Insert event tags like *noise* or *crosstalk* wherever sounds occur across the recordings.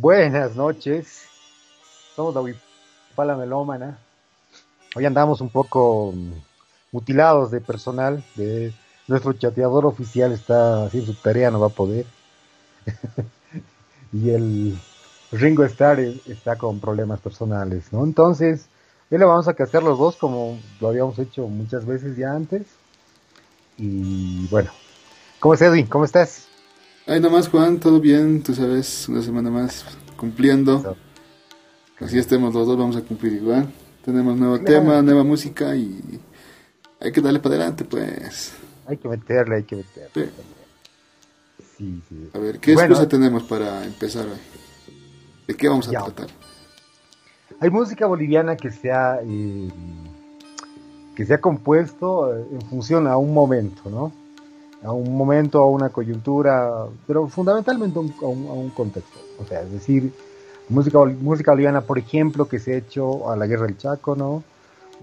Buenas noches. Somos la Wipala Melómana. Hoy andamos un poco mm, mutilados de personal. De nuestro chateador oficial está haciendo su tarea, no va a poder. *laughs* y el Ringo Starr está con problemas personales, ¿no? Entonces, hoy le vamos a castear los dos como lo habíamos hecho muchas veces ya antes. Y bueno, ¿cómo estás, Edwin? ¿Cómo estás? Ay, nomás Juan, todo bien, tú sabes, una semana más cumpliendo. Así estemos los dos, vamos a cumplir igual. Tenemos nuevo tema, nueva música y hay que darle para adelante, pues. Hay que meterle, hay que meterle. Sí, sí. A ver, ¿qué excusa tenemos para empezar hoy? ¿De qué vamos a tratar? Hay música boliviana que se ha, eh, que se ha compuesto eh, en función a un momento, ¿no? A un momento, a una coyuntura, pero fundamentalmente a un, contexto. O sea, es decir, música, música boliviana, por ejemplo, que se ha hecho a la guerra del Chaco, ¿no?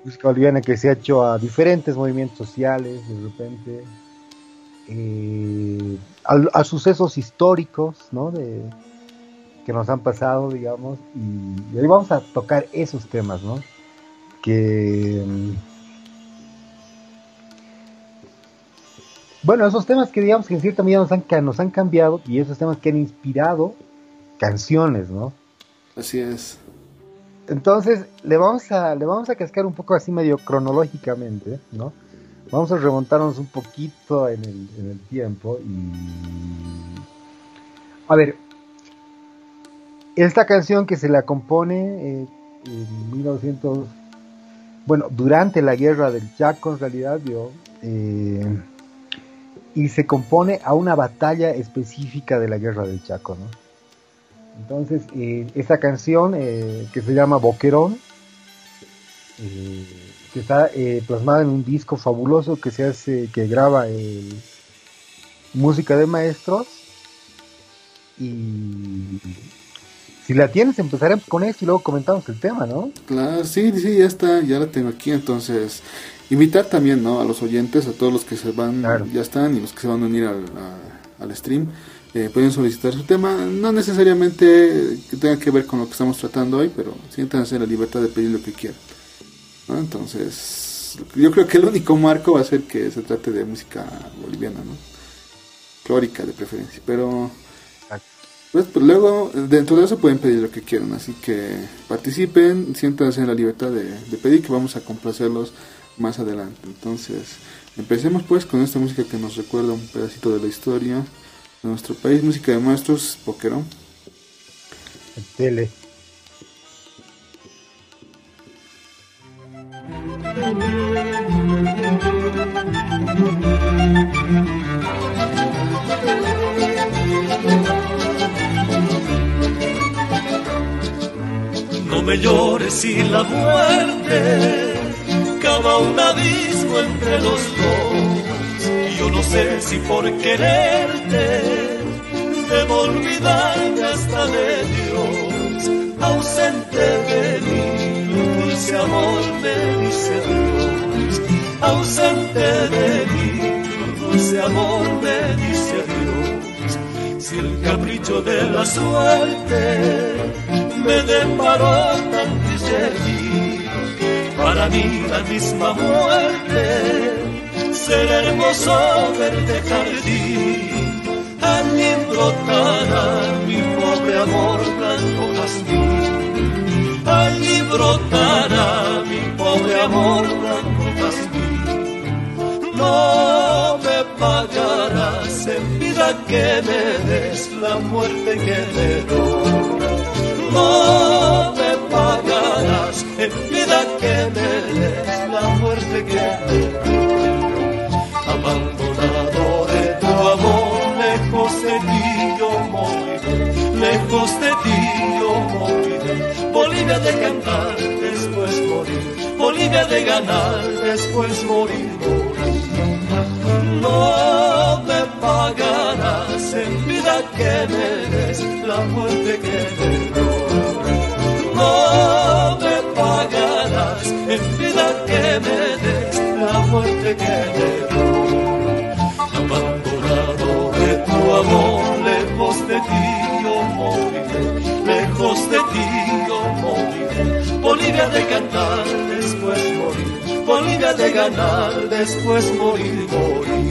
Música boliviana que se ha hecho a diferentes movimientos sociales, de repente, eh, a, a, sucesos históricos, ¿no? De, que nos han pasado, digamos, y, hoy vamos a tocar esos temas, ¿no? Que... bueno, esos temas que digamos que en cierta medida nos han, nos han cambiado y esos temas que han inspirado canciones, ¿no? Así es. Entonces, le vamos a, le vamos a cascar un poco así medio cronológicamente, ¿no? Vamos a remontarnos un poquito en el, en el tiempo y... A ver, esta canción que se la compone eh, en 1900, bueno, durante la guerra del Chaco en realidad, yo, eh, y se compone a una batalla específica de la guerra del Chaco, ¿no? Entonces, eh, esta canción que se llama Boquerón, que está plasmada en un disco fabuloso que se hace, que graba música de maestros y si la tienes, empezaremos con esto y luego comentamos el tema, ¿no? Claro, sí, sí, ya está, ya la tengo aquí, entonces invitar también, ¿no? A los oyentes, a todos los que se van, ya están, y los que se van a unir al, al stream, eh, pueden solicitar su tema, no necesariamente que tenga que ver con lo que estamos tratando hoy, pero siéntanse la libertad de pedir lo que quieran, ¿no? Entonces, yo creo que el único marco va a ser que se trate de música boliviana, ¿no? Clórica de preferencia, pero pues, pues, luego, dentro de eso pueden pedir lo que quieran, así que participen, siéntanse en la libertad de, pedir que vamos a complacerlos más adelante. Entonces, empecemos pues con esta música que nos recuerda un pedacito de la historia de nuestro país, música de maestros, Pokerón. Tele. No me llores y la muerte un abismo entre los dos. Y yo no sé si por quererte debo olvidarme hasta de Dios, ausente de mí, dulce amor me dice Dios, ausente de mí, dulce amor me dice Dios. Si el capricho de la suerte me deparó tan mí la misma muerte ser hermoso verde jardín allí brotará mi pobre amor blanco jazmín allí brotará mi pobre amor blanco jazmín. No me pagarás en vida que me des la muerte que te doy. No Bolivia de cantar, después morir, Bolivia de ganar, después morir, No me pagarás en vida que me des la muerte que te no me pagarás en vida que me des la muerte que te doy. Abandonado de tu amor, lejos de ti yo moriré, de ganar, después morir. Bolivia de ganar, después morir, morir.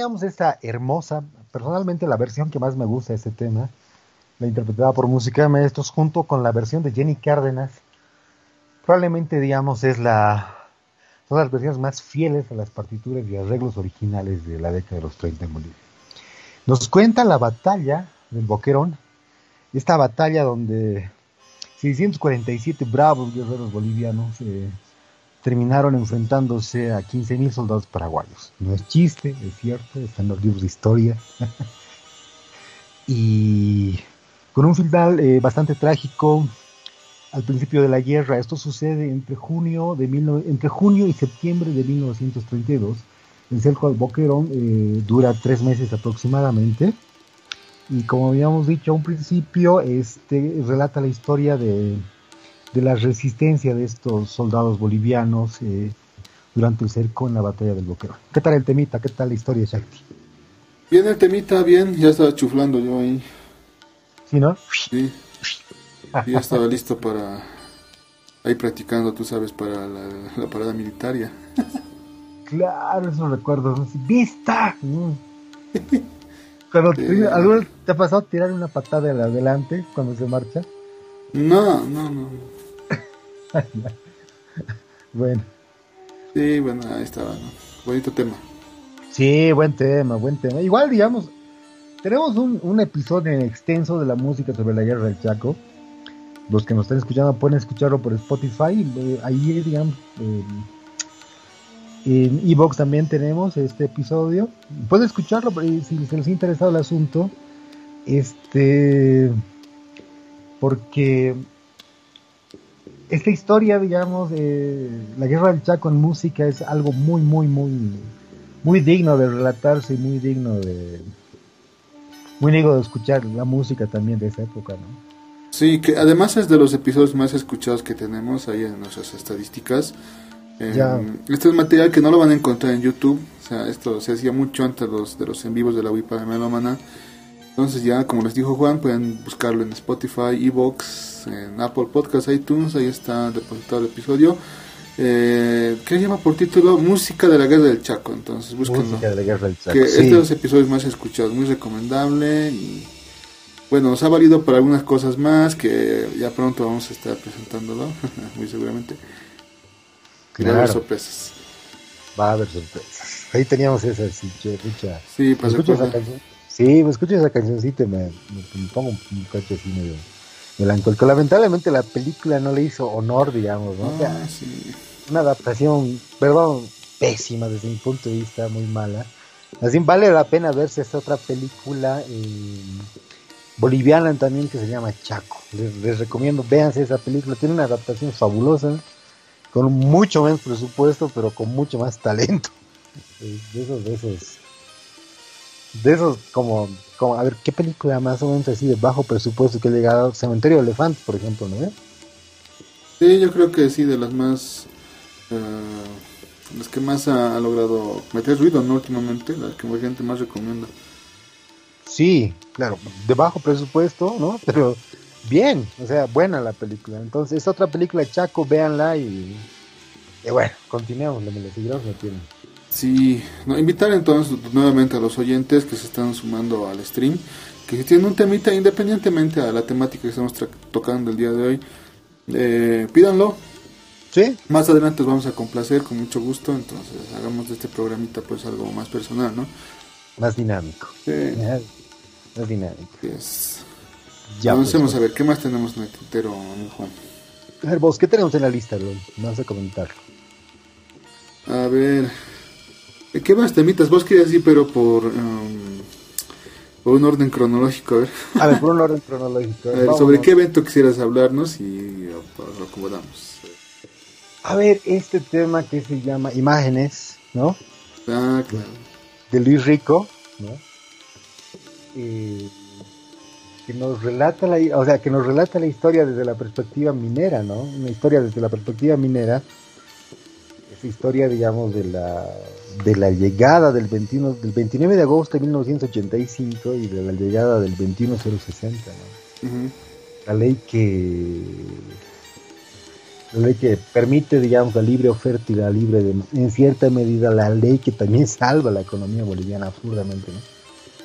Teníamos esta hermosa, personalmente la versión que más me gusta de este tema, la interpretada por Música de Maestros, junto con la versión de Jenny Cárdenas, probablemente, digamos, es la, son las versiones más fieles a las partituras y arreglos originales de la década de los 30 en Bolivia. Nos cuenta la batalla del Boquerón, esta batalla donde 647 bravos guerreros bolivianos eh, terminaron enfrentándose a 15.000 soldados paraguayos. No es chiste, es cierto, están los libros de historia. *laughs* y con un final eh, bastante trágico al principio de la guerra. Esto sucede entre junio, de entre junio y septiembre de 1932. El cerco al Boquerón eh, dura tres meses aproximadamente. Y como habíamos dicho a un principio, este relata la historia de de la resistencia de estos soldados bolivianos eh, durante el cerco en la batalla del Boquerón. ¿Qué tal el temita? ¿Qué tal la historia, Shakti? Bien el temita, bien, ya estaba chuflando yo ahí. ¿Sí, no? Sí. ya estaba listo para ahí practicando, tú sabes, para la, parada militaria. claro, eso recuerdo. ¡Vista! Mm. *laughs* Cuando te, te ha pasado tirar una patada adelante cuando se marcha? No, no, no. *laughs* bueno. Sí, bueno, ahí estaba, Bonito tema. Sí, buen tema, buen tema. Igual, digamos, tenemos un, un, episodio extenso de la música sobre la guerra del Chaco. Los que nos están escuchando pueden escucharlo por Spotify. Eh, ahí, digamos, eh, en Evox también tenemos este episodio. Pueden escucharlo si les ha interesado el asunto. Este, porque esta historia, digamos, de la guerra del Chaco en música es algo muy, muy, muy, muy digno de relatarse y muy digno de, muy digno de escuchar la música también de esa época, ¿no? Sí, que además es de los episodios más escuchados que tenemos ahí en nuestras estadísticas. este es material que no lo van a encontrar en YouTube. O sea, esto se hacía mucho antes de los, de los en vivos de la WIPA de Melomana Entonces ya, como les dijo Juan, pueden buscarlo en Spotify, Evox, en Apple Podcasts, iTunes, ahí está depositado el episodio. Eh, ¿Qué llama por título? Música de la Guerra del Chaco. Entonces búsquenlo. Música de la Guerra del Chaco. Que es de los episodios más escuchados, muy recomendable y bueno, nos ha valido para algunas cosas más que ya pronto vamos a estar presentándolo, *laughs* muy seguramente. Claro. Va a haber sorpresas. Va a haber sorpresas. Ahí teníamos esa, sí, mucha. Sí, ¿Me escuchas esa canción? Sí, me escucho esa cancioncita y me, me, me pongo un cacho así medio melancólico. Lamentablemente la película no le hizo honor, digamos, ¿no? Ah, O sea, sí. una adaptación, perdón, pésima desde mi punto de vista, muy mala. Así vale la pena verse esta otra película eh, boliviana también que se llama Chaco. Les, les recomiendo, véanse esa película, tiene una adaptación fabulosa, con mucho menos presupuesto, pero con mucho más talento. Eh, De esos, de esos, de esos como, como, a ver, ¿qué película más o menos así de bajo presupuesto que ha llegado? Cementerio de Elefantes, por ejemplo, ¿no? Sí, yo creo que sí, de las más. eh, las que más ha, ha logrado meter ruido, ¿no? Últimamente, las que mucha gente más recomienda. Sí, claro, de bajo presupuesto, ¿no? *laughs* Pero bien, o sea, buena la película. Entonces, es otra película, Chaco, véanla y, y bueno, continuemos, le, le seguiremos metiendo. Sí, no, invitar entonces nuevamente a los oyentes que se están sumando al stream, que si tienen un temita independientemente a la temática que estamos tocando el día de hoy, eh, pídanlo. Sí, Más adelante os vamos a complacer con mucho gusto, entonces hagamos de este programita pues algo más personal, ¿no? más dinámico. Sí, *laughs* Más dinámico. pues, Ya, pues, avancemos a ver, ¿qué más tenemos en el tintero, Juan? a ver, vos, ¿qué tenemos en la lista, bro? Vamos a comentar. A ver, ¿qué más temitas? Vos querías decir, pero por, um, por un orden cronológico, a ver. A ver, por un *laughs* orden cronológico. A ver. ¿sobre qué evento quisieras hablarnos y lo acomodamos? A ver, este tema que se llama Imágenes, ¿no? Ah, claro. de Luis Rico, ¿no? Eh, que nos relata la, o sea, que nos relata la historia desde la perspectiva minera, ¿no? Una historia desde la perspectiva minera, esa historia, digamos, de la de la llegada del 21 del 29 de agosto de 1985 y de la llegada del 21060, ¿no? Ujú. La ley que la ley que permite, digamos, la libre oferta y la libre, de, en cierta medida, la ley que también salva la economía boliviana absurdamente, ¿no?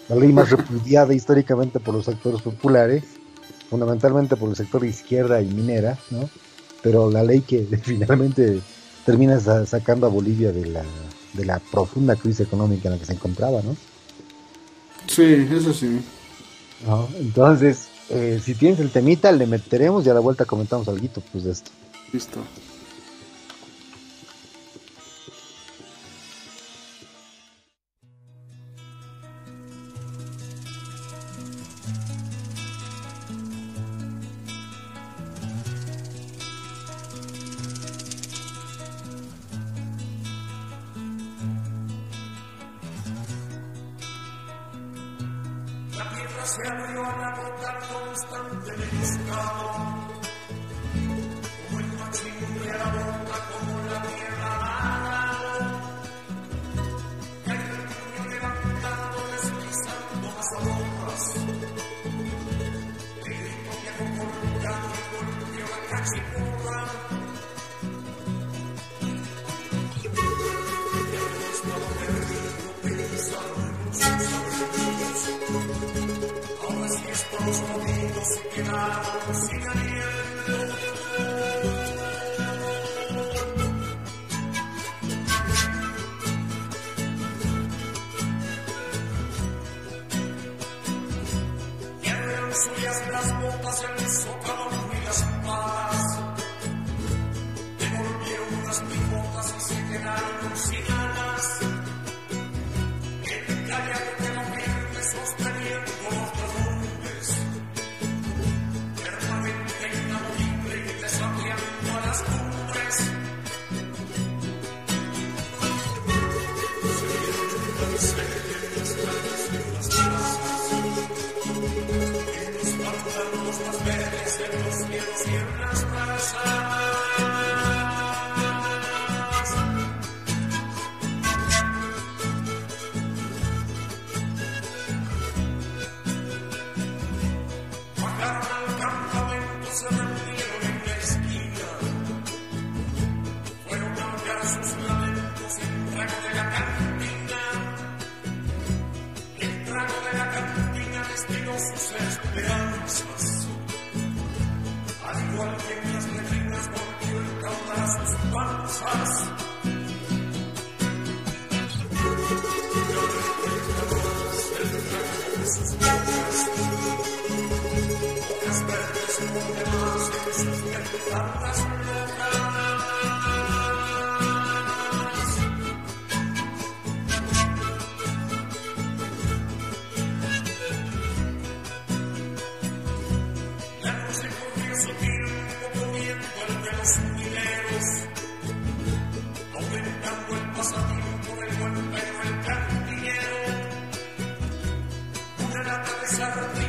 La ley más *laughs* repudiada históricamente por los sectores populares, fundamentalmente por el sector izquierda y minera, ¿no? Pero la ley que *laughs* finalmente termina sa- sacando a Bolivia de la, de la profunda crisis económica en la que se encontraba, ¿no? Sí, eso sí. ¿No? Entonces, eh, si tienes el temita, le meteremos y a la vuelta comentamos algo pues, de esto. Listo. casa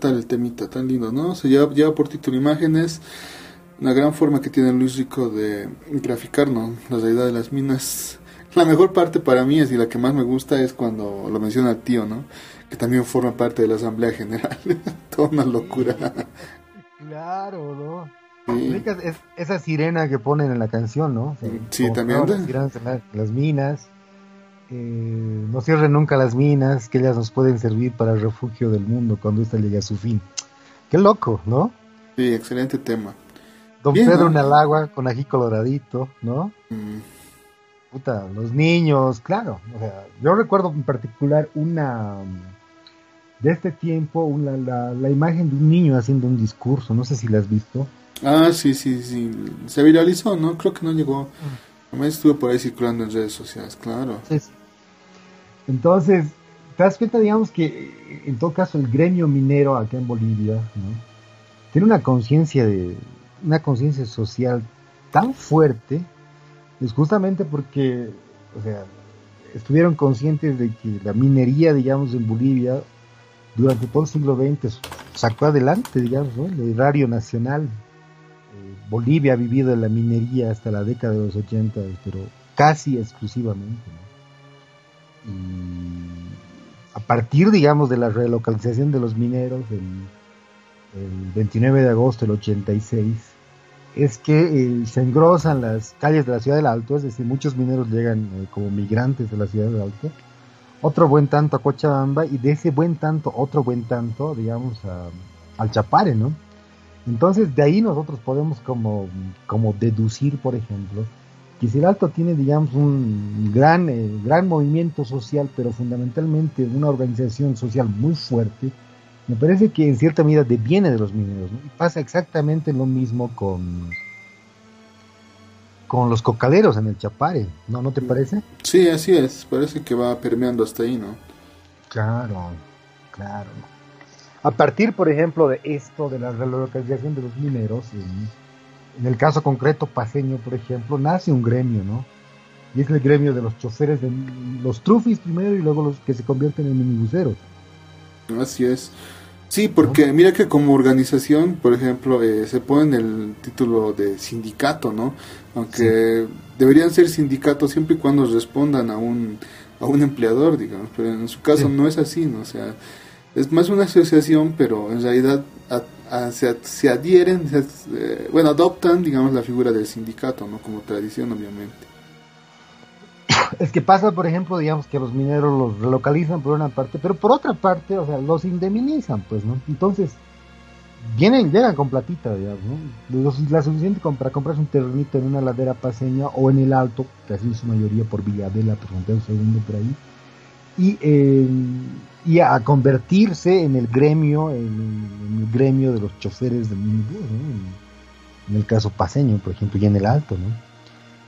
tal el temita? Tan lindo, ¿no? Se lleva, lleva por título imágenes. Una gran forma que tiene Luis Rico de graficar, ¿no? La realidad de las minas. La mejor parte para mí es y la que más me gusta es cuando lo menciona el tío, ¿no? Que también forma parte de la Asamblea General. *laughs* Toda una locura. Claro, ¿no? Es, esa sirena que ponen en la canción, ¿no? sí, también. las minas eh, no cierren nunca las minas, que ellas nos pueden servir para el refugio del mundo cuando ésta llegue a su fin. Qué loco, ¿no? Sí, excelente tema. Don Pedro en el agua con ají coloradito, ¿no? Mm. Puta, los niños, claro. O sea, yo recuerdo en particular una de este tiempo, la, la, imagen de un niño haciendo un discurso, no sé si la has visto. Ah, sí, sí, sí. Se viralizó, ¿no? Creo que no llegó. Mm. estuvo por ahí circulando en redes sociales, claro. Sí, sí. Entonces, te das cuenta, digamos, que en todo caso el gremio minero acá en Bolivia tiene una conciencia de una conciencia social tan fuerte, es justamente porque, o sea, estuvieron conscientes de que la minería, digamos, en Bolivia durante todo el siglo XX sacó adelante, digamos, el erario nacional. Eh, Bolivia ha vivido en la minería hasta la década de los 80, pero casi exclusivamente. ¿no? A partir, digamos, de la relocalización de los mineros el, 29 de agosto del 86, es que eh, se engrosan las calles de la ciudad del Alto, es decir, muchos mineros llegan eh, como migrantes de la ciudad del Alto, otro buen tanto a Cochabamba y de ese buen tanto, otro buen tanto, digamos, al Chapare, ¿no? Entonces de ahí nosotros podemos como, como deducir, por ejemplo, el Alto tiene, digamos, un gran, eh, gran movimiento social, pero fundamentalmente una organización social muy fuerte, me parece que en cierta medida deviene de los mineros. Y pasa exactamente lo mismo con, con los cocaderos en el Chapare, ¿no? ¿No te parece? Sí, así es. Parece que va permeando hasta ahí, ¿no? Claro, claro. A partir, por ejemplo, de esto, de la relocalización de los mineros, en el caso concreto paseño, por ejemplo, nace un gremio, ¿no? Y es el gremio de los choferes, de los trufis primero y luego los que se convierten en minibuseros. Así es. Sí, porque mira que como organización, por ejemplo, eh, se pone el título de sindicato, ¿no? Aunque deberían ser sindicatos siempre y cuando respondan a un, a un empleador, digamos, pero en su caso no es así, ¿no? O sea, es más una asociación, pero en realidad se, adhieren, eh, bueno, adoptan, digamos, la figura del sindicato, ¿no? Como tradición, obviamente. *laughs* Es que pasa, por ejemplo, digamos que los mineros los relocalizan por una parte, pero por otra parte, o sea, los indemnizan, pues, ¿no? Entonces, vienen, llegan con platita, digamos, ¿no? la suficiente para comprarse un terrenito en una ladera paseña o en el alto, casi en su mayoría por Villadela, por un segundo por ahí, y eh, y a convertirse en el gremio, en, el gremio de los choferes del minibús, en, el caso paseño, por ejemplo, y en el alto, ¿no?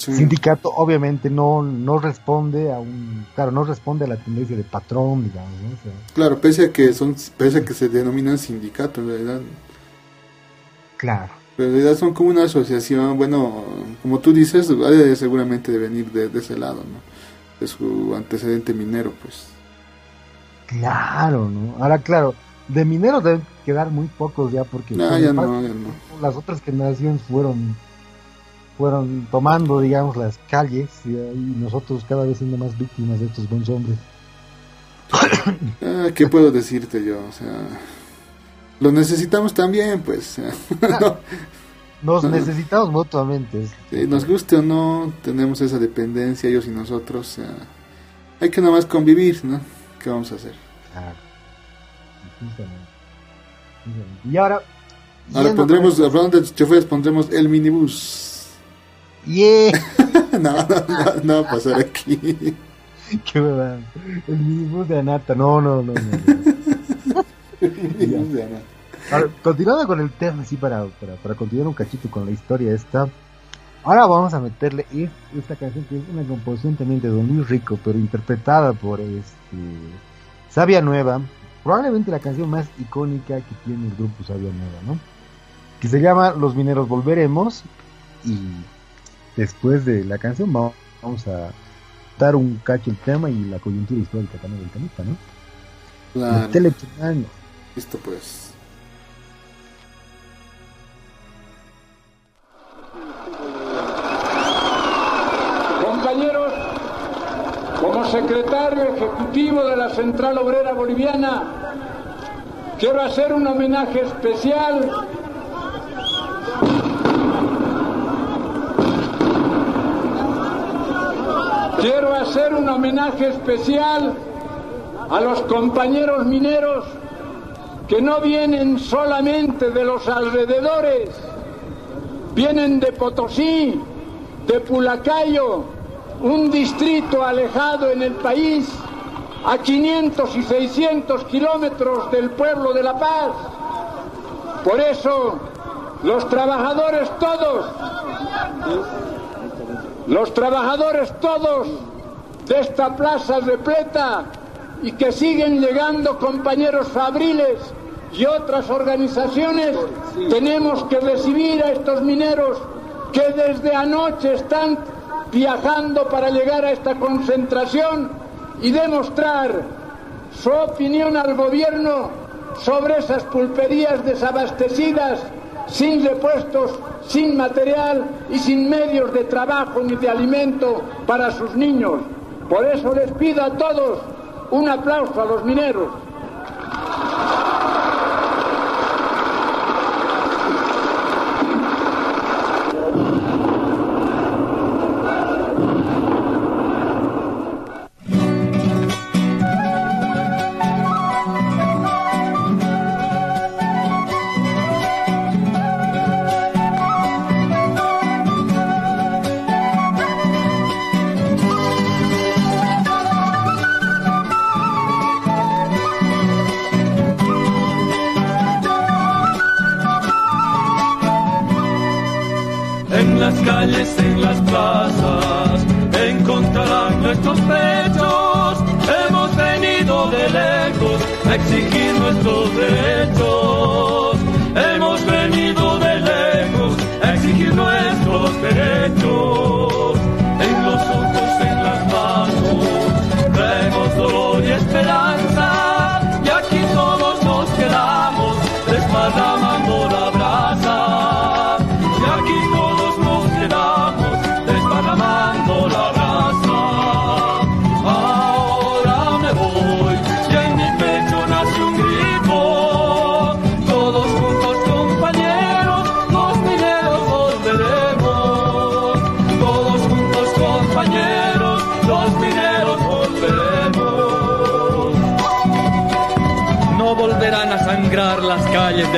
El sindicato obviamente no, no responde a un, claro, no responde a la tendencia de patrón, digamos, claro, pese a que son, pese a que se denominan sindicato en realidad. Claro. Pero en realidad son como una asociación, bueno, como tú dices, seguramente de venir de, de ese lado, ¿no? de su antecedente minero, pues. Claro, ¿no? Ahora, claro, de mineros deben quedar muy pocos ya, porque no, ya no, ya no. las otras generaciones fueron fueron tomando, digamos, las calles y, nosotros cada vez siendo más víctimas de estos buenos hombres. *coughs* Ah, ¿Qué puedo decirte yo? O sea, lo necesitamos también, pues. *laughs* nos necesitamos mutuamente. nos guste o no, tenemos esa dependencia ellos y nosotros. O sea, hay que nada más convivir, ¿no? ¿Qué vamos a hacer? Y ahora. Ahora pondremos, hablando de choferes, pondremos el minibús. Yeah. *laughs* no, no, no, no va a pasar aquí. *laughs* Qué verdad. El minibús de Anata. No, no, no. no. continuando con el tema, así para, para, para, continuar un cachito con la historia esta. Ahora vamos a meterle esta canción que es una composición también de Don Luis Rico, pero interpretada por este Sabia Nueva. Probablemente la canción más icónica que tiene el grupo Sabia Nueva, ¿no? Que se llama Los Mineros Volveremos. Y después de la canción vamos a dar un cacho el tema y la coyuntura histórica también del temita, ¿no? Claro. Listo pues. Secretario ejecutivo de la Central Obrera Boliviana, quiero hacer un homenaje especial. Quiero hacer un homenaje especial a los compañeros mineros que no vienen solamente de los alrededores, vienen de Potosí, de Pulacayo, un distrito alejado en el país, a 500 y 600 kilómetros del pueblo de La Paz. Por eso, los trabajadores todos los trabajadores todos de esta plaza repleta y que siguen llegando compañeros fabriles y otras organizaciones, tenemos que recibir a estos mineros que desde anoche están viajando para llegar a esta concentración y demostrar su opinión al gobierno sobre esas pulperías desabastecidas sin repuestos, sin material y sin medios de trabajo ni de alimento para sus niños. Por eso les pido a todos un aplauso a los mineros.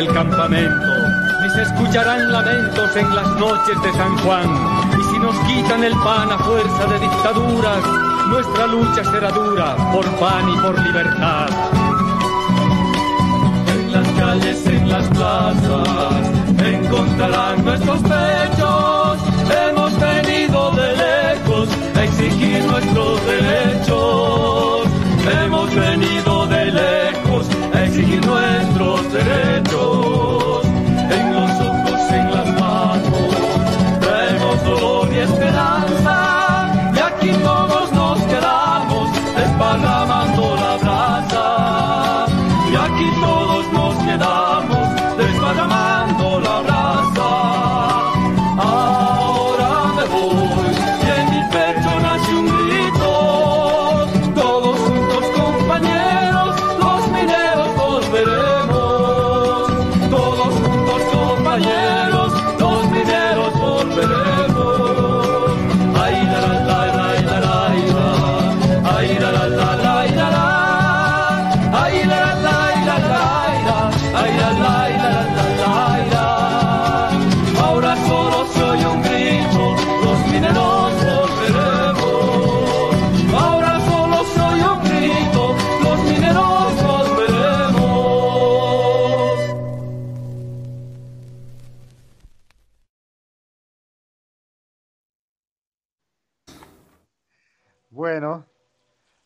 Del campamento, ni se escucharán lamentos en las noches de San Juan. Y si nos quitan el pan a fuerza de dictaduras, nuestra lucha será dura por pan y por libertad. En las calles, en las plazas, encontrarán nuestros pechos. Hemos venido de lejos a exigir nuestros derechos. Hemos venido exigir nuestros derechos.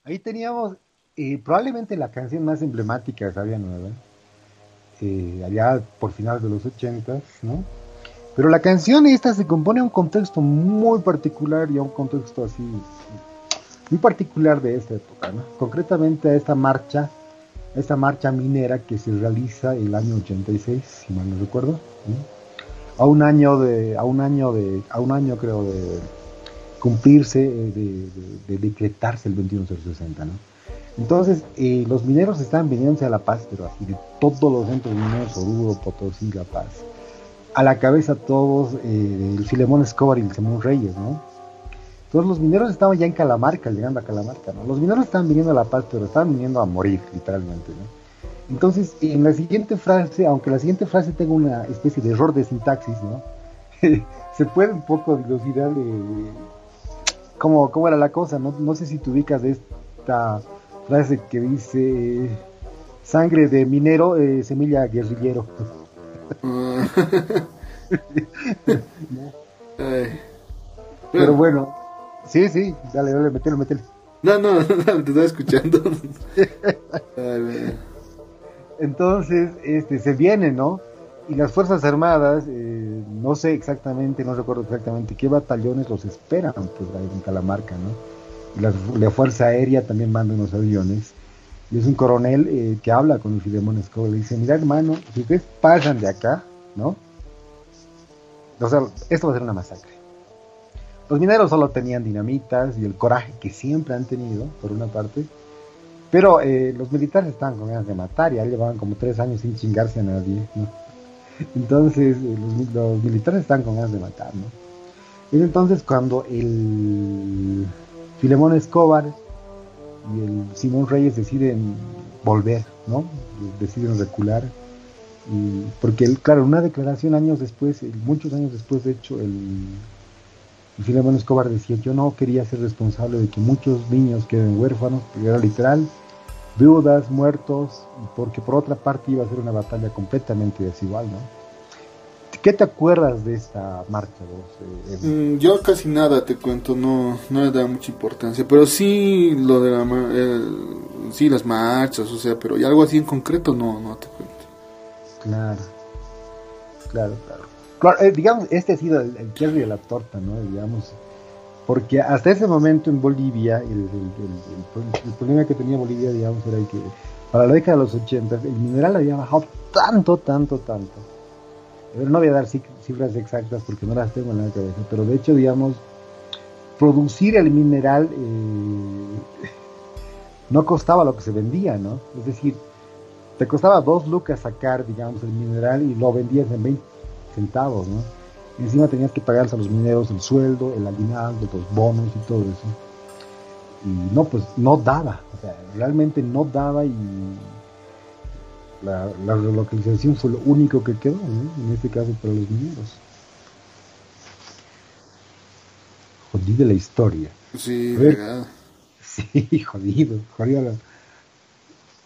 Ahí teníamos eh, probablemente la canción más emblemática de Sabia Nueva, eh, allá por finales de los ochentas, ¿no? Pero la canción esta se compone a un contexto muy particular y a un contexto así muy particular de esta época, ¿no? Concretamente a esta marcha, esta marcha minera que se realiza el año 86, si mal no recuerdo, a un año de, a un año de, a un año creo de cumplirse, eh, de, de- de decretarse el 2160, ¿no? Entonces, eh, los mineros están viniéndose a La Paz, pero así de todos los centros mineros, Oruro, Potosí, La Paz. A la cabeza todos, eh, el Filemón Escobar y el Simón Reyes, ¿no? Entonces los mineros estaban ya en Calamarca, llegando a Calamarca, ¿no? Los mineros estaban viniendo a La Paz, pero estaban viniendo a morir, literalmente, ¿no? Entonces, en la siguiente frase, aunque la siguiente frase tenga una especie de error de sintaxis, ¿no? *laughs* Se puede un poco dilucidar eh, cómo, cómo era la cosa, ¿no? No sé si te ubicas de esta frase que dice sangre de minero, eh, semilla guerrillero. *laughs* Ay. Pero bueno, sí, sí, dale, dale, metele, metele. No, *laughs* no, no, te estaba escuchando. *laughs* Ay. Entonces, este, se viene, ¿no? Y las Fuerzas Armadas, eh, no sé exactamente, no recuerdo exactamente qué batallones los esperan, pues ahí en Calamarca, ¿no? Y la, Fuerza Aérea también manda unos aviones. Y es un coronel eh, que habla con Filemón Escobar y le dice, mira hermano, si ustedes pasan de acá, ¿no? O sea, esto va a ser una masacre. Los mineros solo tenían dinamitas y el coraje que siempre han tenido, por una parte, pero eh, los militares estaban con ganas de matar, ya llevaban como tres años sin chingarse a nadie, ¿no? Entonces, eh, los, militares estaban con ganas de matar, ¿no? Es entonces cuando el Filemón Escobar y el Simón Reyes deciden volver, ¿no? Deciden recular. Y, porque, el, claro, una declaración años después, muchos años después, de hecho, el, Filemón Escobar decía, yo no quería ser responsable de que muchos niños queden huérfanos, era literal, viudas, muertos, porque por otra parte iba a ser una batalla completamente desigual, ¿no? ¿Qué te acuerdas de esta marcha vos? eh? Mm, Yo casi nada te cuento, no, no le da mucha importancia, pero sí lo de la, el- sí las marchas, o sea, pero y algo así en concreto no, no te cuento. Claro, claro, claro. Claro, eh, digamos, este ha sido el, el cherry de la torta, ¿no? Digamos, porque hasta ese momento en Bolivia, el, problema que tenía Bolivia, digamos, era que para la década de los 80 el mineral había bajado tanto, tanto, tanto. No voy a dar cif- cifras exactas porque no las tengo en la cabeza, pero de hecho, digamos, producir el mineral eh, no costaba lo que se vendía, ¿no? Es decir, te costaba dos lucas sacar, digamos, el mineral y lo vendías en 20 centavos, ¿no? Y encima tenías que pagarles a los mineros el sueldo, el aguinaldo, los bonos y todo eso. Y no, pues no daba, o sea, realmente no daba y la, la relocalización fue lo único que quedó, ¿no? En este caso para los mineros. Jodida la historia. Sí. *laughs* Sí, jodido, jodido. la-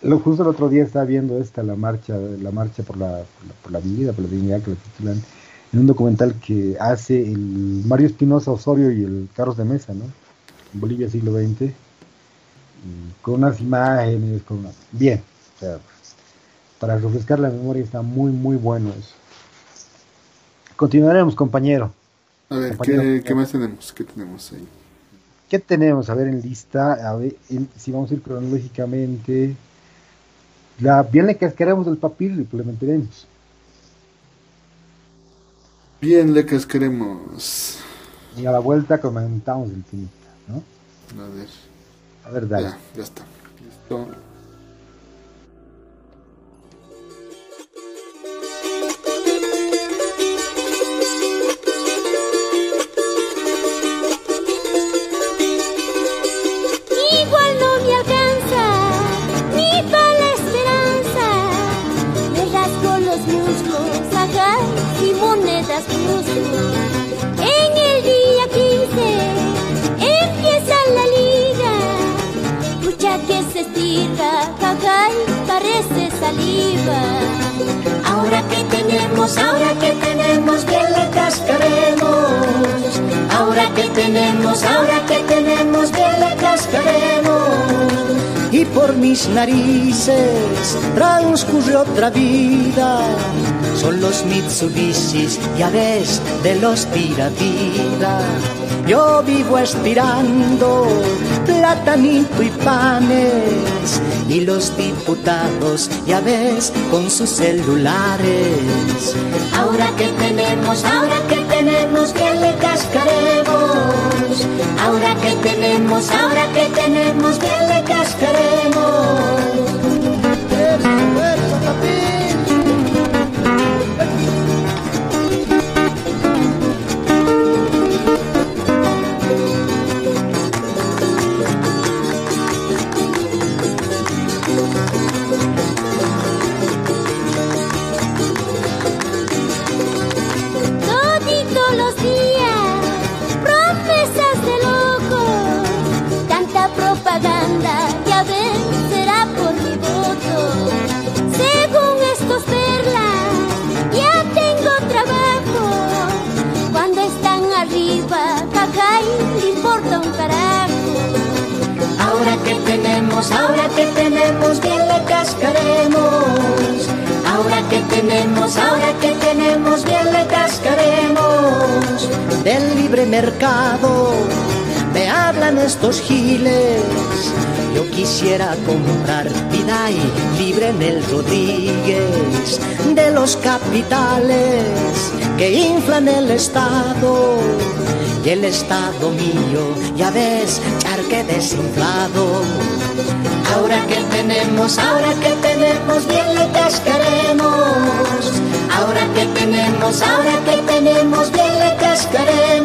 Lo, justo el otro día estaba viendo esta, la marcha, la marcha por la, por la, por la vida, por la dignidad que la titulan, en un documental que hace el Mario Espinosa Osorio y el Carlos de Mesa, ¿no? En Bolivia siglo XX, y con unas imágenes, con una... Bien, o sea, para refrescar la memoria está muy, muy bueno eso. Continuaremos, compañero. A ver, Compañero. ¿qué, qué más tenemos? ¿Qué tenemos ahí? ¿Qué tenemos? A ver en lista, a ver si vamos a ir cronológicamente. La, bien le cascaremos del papel lo implementaremos. Bien le cascaremos. Y a la vuelta comentamos el fin, ¿no? A ver. A ver, dale. Ya, ya está. Listo. Tenemos, ahora que tenemos, bien le cascaremos. Y por mis narices transcurre otra vida son los Mitsubishis, ya ves, de los Piratida. Yo vivo aspirando platanito y panes y los diputados, ya ves, con sus celulares. Ahora que tenemos, ahora que Ahora que tenemos, ahora que tenemos, que le cascaremos. Ahora que tenemos, bien le cascaremos. Ahora que tenemos, ahora que tenemos, bien le cascaremos. Del libre mercado me hablan estos giles. Yo quisiera comprar Vidai libre en el Rodríguez de los capitales que inflan el Estado y el Estado mío, ya ves, charque desinflado. Ahora que tenemos, ahora que tenemos, bien le cascaremos. Ahora que tenemos, ahora que tenemos, bien le cascaremos.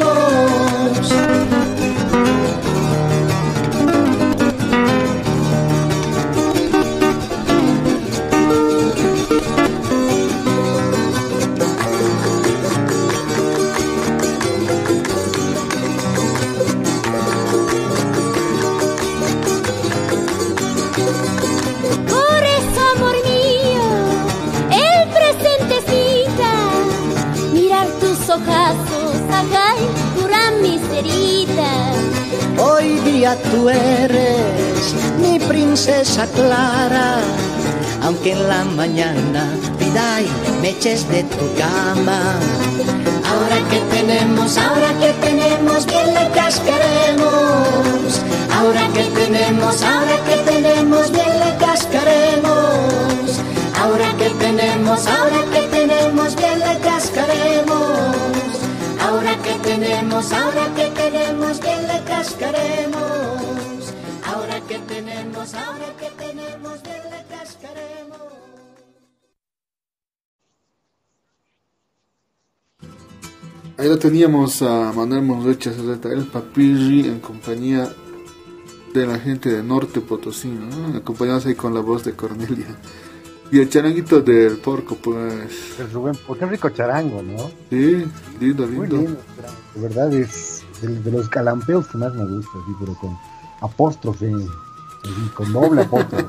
Tú eres mi princesa clara, aunque en la mañana pida me eches de tu cama. Ahora que tenemos, ahora que tenemos, bien le cascaremos. Ahora que tenemos, ahora que tenemos, bien le cascaremos. Ahora que tenemos, ahora que tenemos, bien le cascaremos. Ahora que tenemos, ahora que tenemos, bien ahora que tenemos, le cascaremos. Ahí lo teníamos a Manuel Monrecha el Papirri en compañía de la gente de Norte Potosí, ¿no? acompañados ahí con la voz de Cornelia. Y el charanguito del porco, pues. El Rubén, qué rico charango, ¿no? Sí, lindo, lindo. Muy lindo, de verdad es de, los calampeos que más me gusta, sí, pero con apóstrofe, con doble apóstrofe.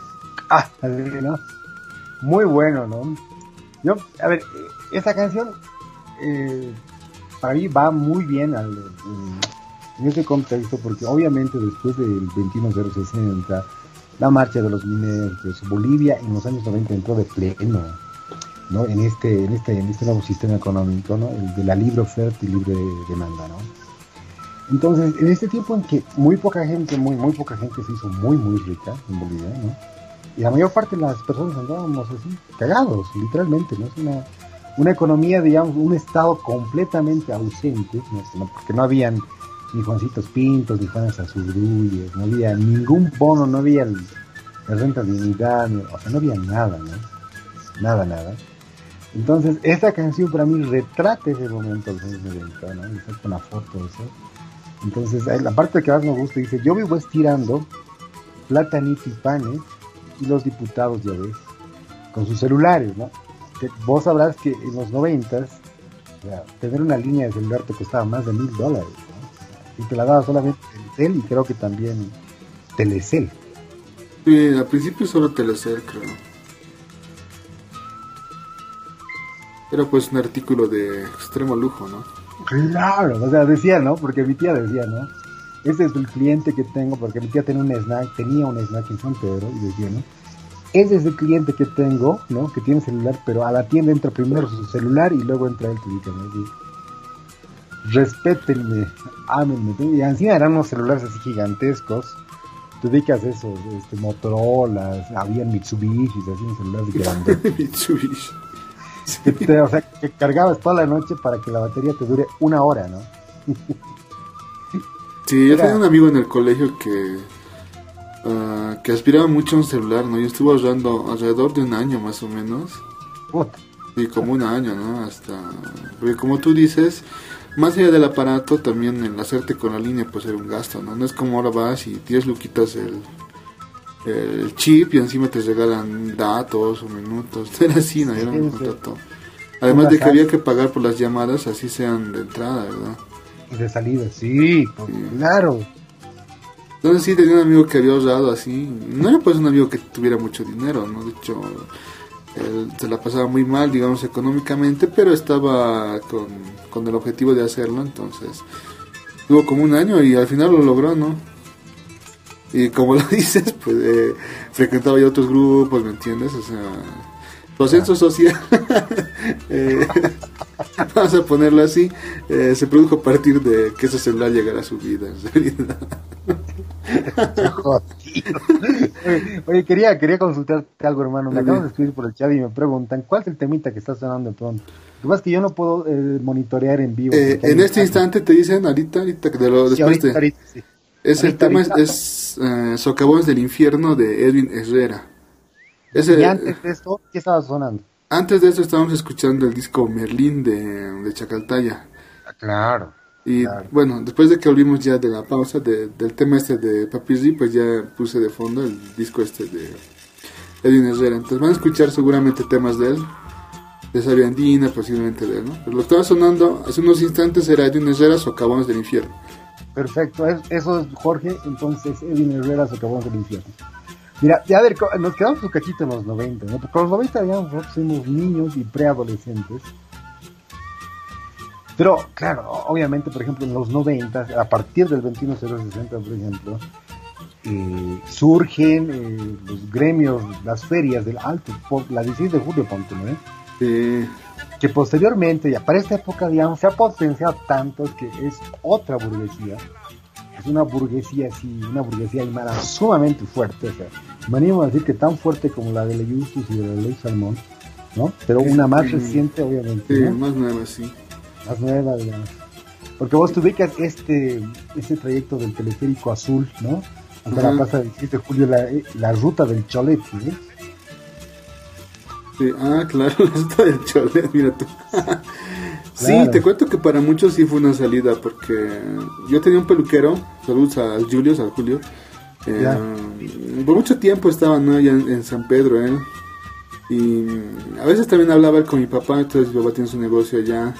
*laughs* ah. Muy bueno, ¿no? Yo, a ver, esta canción eh, para mí va muy bien en ese contexto, porque obviamente después del 21060 la marcha de los mineros, Bolivia en los años 90 entró de pleno, ¿no? En este, en este, en este nuevo sistema económico, ¿no? El de la libre oferta y libre demanda, ¿no? Entonces, en este tiempo en que muy poca gente, muy, muy poca gente se hizo muy, muy rica en Bolivia, ¿no? Y la mayor parte de las personas andábamos así, cagados, literalmente, ¿no? Es una, una economía, digamos, un estado completamente ausente, ¿no? porque no habían ni Juancitos Pintos, ni Juanes Azurruyes, no había ningún bono, no había el, renta dignidad, o sea, no había nada, ¿no? Nada, nada. Entonces, esta canción para mí retrata ese momento del años 90, ¿no? Y una foto de eso. Entonces, la parte que más me gusta dice, yo vivo estirando platanito y panes y los diputados, ya ves, con sus celulares, ¿no? vos sabrás que en los noventas, tener una línea de celular te costaba más de mil dólares, ¿no? Y te la daba solamente Telecel y creo que también Telecel. Sí, al principio solo Telecel, creo. Era pues un artículo de extremo lujo, ¿no? Claro, o sea, decía, ¿no? Porque mi tía decía, ¿no? Ese es el cliente que tengo, porque mi tía tenía un snack, tenía un snack en San Pedro, y decía, ¿no? Ese es el cliente que tengo, ¿no? Que tiene celular, pero a la tienda entra primero su celular y luego entra él, ¿no? Respétenme, ámenme. Y encima eran unos celulares así gigantescos. Te dedicas eso, este, Motorola, había Mitsubishi, así un celular *laughs* grande. Mitsubishi. *laughs* o sea, que cargabas toda la noche para que la batería te dure una hora, ¿no? *laughs* sí, yo tenía un amigo en el colegio que uh, que aspiraba mucho a un celular, ¿no? Yo estuve ahorrando alrededor de un año más o menos. Y como un año, ¿no? Hasta... Porque como tú dices, más allá del aparato, también el hacerte con la línea pues era un gasto, ¿no? No es como ahora vas y tienes lo quitas el, el chip y encima te regalan datos o minutos. *laughs* Era así, ¿no? Era un contrato. Además de que había que pagar por las llamadas, así sean de entrada, ¿verdad? Y de salida, sí, claro. Entonces sí tenía un amigo que había ahorrado así. No era pues un amigo que tuviera mucho dinero, ¿no? De hecho, él se la pasaba muy mal, digamos, económicamente, pero estaba con, con el objetivo de hacerlo, entonces tuvo como un año y al final lo logró, ¿no? Y como lo *laughs* dices, pues eh, frecuentaba ya otros grupos, ¿me entiendes? O sea, su social, *laughs* eh, *laughs* vamos a ponerlo así, eh, se produjo a partir de que ese celular llegara a su vida, en realidad. oye, quería, quería consultarte algo, hermano. Me acaban de escribir por el chat y me preguntan cuál es el temita que está sonando pronto. Lo que pasa es que yo no puedo eh, monitorear en vivo. Eh, en este instante te dicen, ahorita, ahorita, de lo, después de... Es el tema es, eh, Socavones del Infierno de Edwin Herrera. ¿Y antes de esto qué estaba sonando? Antes de eso estábamos escuchando el disco Merlín de, de Chacaltaya. Ah, claro. Y bueno, después de que volvimos ya de la pausa del tema este de Papirri, pues ya puse de fondo el disco este de Edwin Herrera. Entonces van a escuchar seguramente temas de él, de Sabia Andina, posiblemente de él, ¿no? Pero lo que estaba sonando hace unos instantes era Edwin Herrera, Socavones del Infierno. Perfecto, eso es Jorge, entonces Edwin Herrera, Socavones del Infierno. Mira, ya a ver, nos quedamos un cachito en los 90, ¿no? Porque los 90 ya nosotros niños y preadolescentes pero, claro, obviamente, por ejemplo, en los 90, a partir del 21060, por ejemplo, eh, surgen eh, los gremios, las ferias del Alto, la 16 de julio, ponte, ¿no? Que posteriormente, ya para esta época, digamos, se ha potenciado tanto que es otra burguesía. Es una burguesía así, una burguesía aymara sumamente fuerte. O sea, me animo a decir que tan fuerte como la de Leyustus y de la Ley Salmón, ¿no? Pero una más reciente, obviamente. Sí, más nueva, sí más nueva, Porque vos te ubicas este, este trayecto del teleférico azul, ¿no? Hasta la plaza del 7 de julio, la, la ruta del Cholet, ¿sí? Sí, ah, claro, *laughs* la ruta del Cholet, mira tú. *laughs* Sí, te cuento que para muchos sí fue una salida, porque yo tenía un peluquero, saludos al Julio, al Julio. Eh, por mucho tiempo estaba ¿no? allá en, San Pedro él. Y a veces también hablaba con mi papá, entonces mi papá tiene su negocio allá.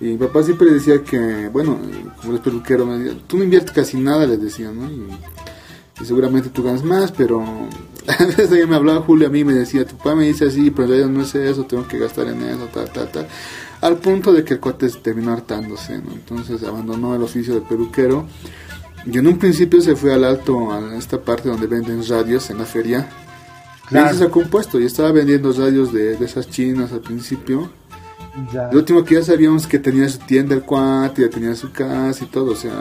Y mi papá siempre decía que, bueno, como es peluquero, tú no inviertes casi nada, les decía, ¿no? Y, seguramente tú ganas más, pero *laughs* a veces me hablaba Julio a mí me decía, tu papá me dice así, pero ya no es eso, tengo que gastar en eso, tal, tal, tal. Al punto de que el cuate terminó hartándose, ¿no? Entonces abandonó el oficio de peluquero. Y en un principio se fue al alto, a esta parte donde venden radios en la feria. Claro. Y se sacó un puesto y estaba vendiendo radios de, de esas chinas al principio lo último que ya sabíamos que tenía su tienda el cuate, ya tenía su casa y todo, o sea,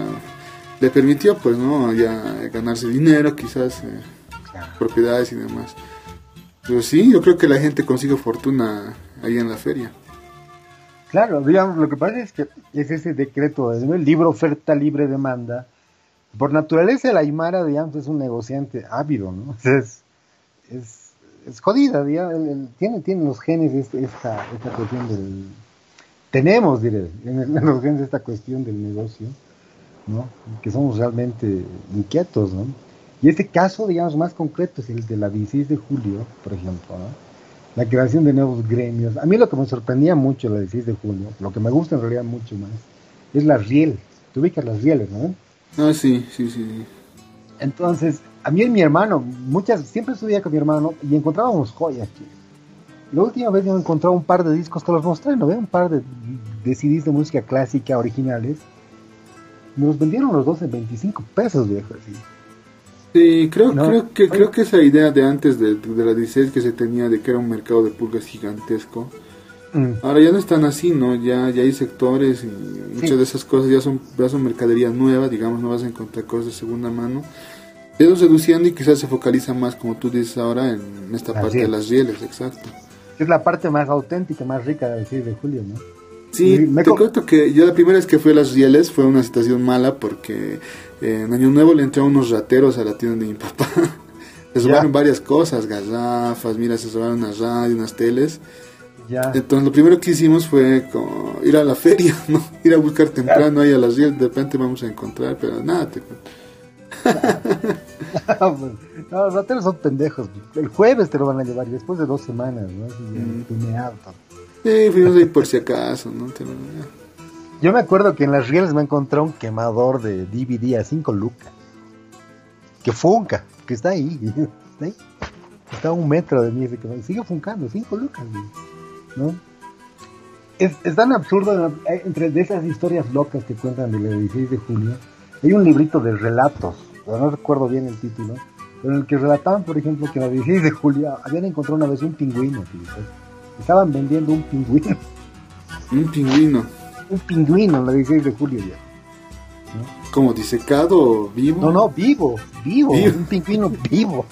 le permitió, pues, ¿no? Ya ganarse dinero, quizás, eh, propiedades y demás. Pero sí, yo creo que la gente consigue fortuna ahí en la feria. Claro, digamos, lo que pasa es que es ese decreto, el libro oferta libre demanda. Por naturaleza, la Aymara, digamos, es un negociante ávido, ¿no? *laughs* Es, es, es jodida, digamos, tiene, tiene los genes esta, esta cuestión del... Tenemos, diré, en, los genes esta cuestión del negocio, ¿no? Que somos realmente inquietos, ¿no? Y este caso, digamos, más concreto es el de la 16 de julio, por ejemplo, ¿no? la creación de nuevos gremios. A mí lo que me sorprendía mucho la 16 de julio, lo que me gusta en realidad mucho más, es la riel. Tú ubicas las rieles, ¿no? Ah, sí, sí, sí. Entonces, a mí y mi hermano, muchas, siempre estudiaba con mi hermano y encontrábamos joyas, La última vez yo encontré un par de discos, te los mostré, ¿no? Un par de, de CDs de música clásica originales. Me los vendieron los dos en 25 pesos, viejo, así. Sí, creo, creo, que, creo que esa idea de antes de, la 16 que se tenía de que era un mercado de pulgas gigantesco, mm. ahora ya no están así, ¿no? Ya, ya hay sectores y muchas de esas cosas ya son, ya son mercadería nueva, digamos, no vas a encontrar cosas de segunda mano. Eso reduciendo y quizás se focaliza más, como tú dices ahora, en esta parte de las rieles, exacto. Es la parte más auténtica, más rica del 6 de julio, ¿no? Sí, me te cuento que yo la primera vez que fui a las rieles fue una situación mala porque en Año Nuevo le entraron unos rateros a la tienda de mi papá. *laughs* se robaron varias cosas, garrafas, mira, se robaron unas radio, unas teles. Ya. Entonces lo primero que hicimos fue ir a la feria, *laughs* ¿no? Ir a buscar temprano ahí a las 10, de repente vamos a encontrar, pero nada, te *laughs* no, los rateros son pendejos. El jueves te lo van a llevar, después de dos semanas, ¿no? Mm. me harto. Sí, fuimos ahí por si acaso, ¿no? Yo me acuerdo que en las rieles me encontré un quemador de DVD a 5 lucas. Que funca, que está ahí. *laughs* Está, ahí. está a un metro de mí ese quemador. Sigue funcando, 5 lucas. ¿no? Es, tan absurdo entre de esas historias locas que cuentan del 16 de julio. Hay un librito de relatos, no recuerdo bien el título, pero en el que relataban, por ejemplo, que el 16 de julio habían encontrado una vez un pingüino. Estaban vendiendo un pingüino. Un pingüino un pingüino la 16 de julio ya. ¿Como disecado vivo? No, no, vivo, vivo, un pingüino vivo.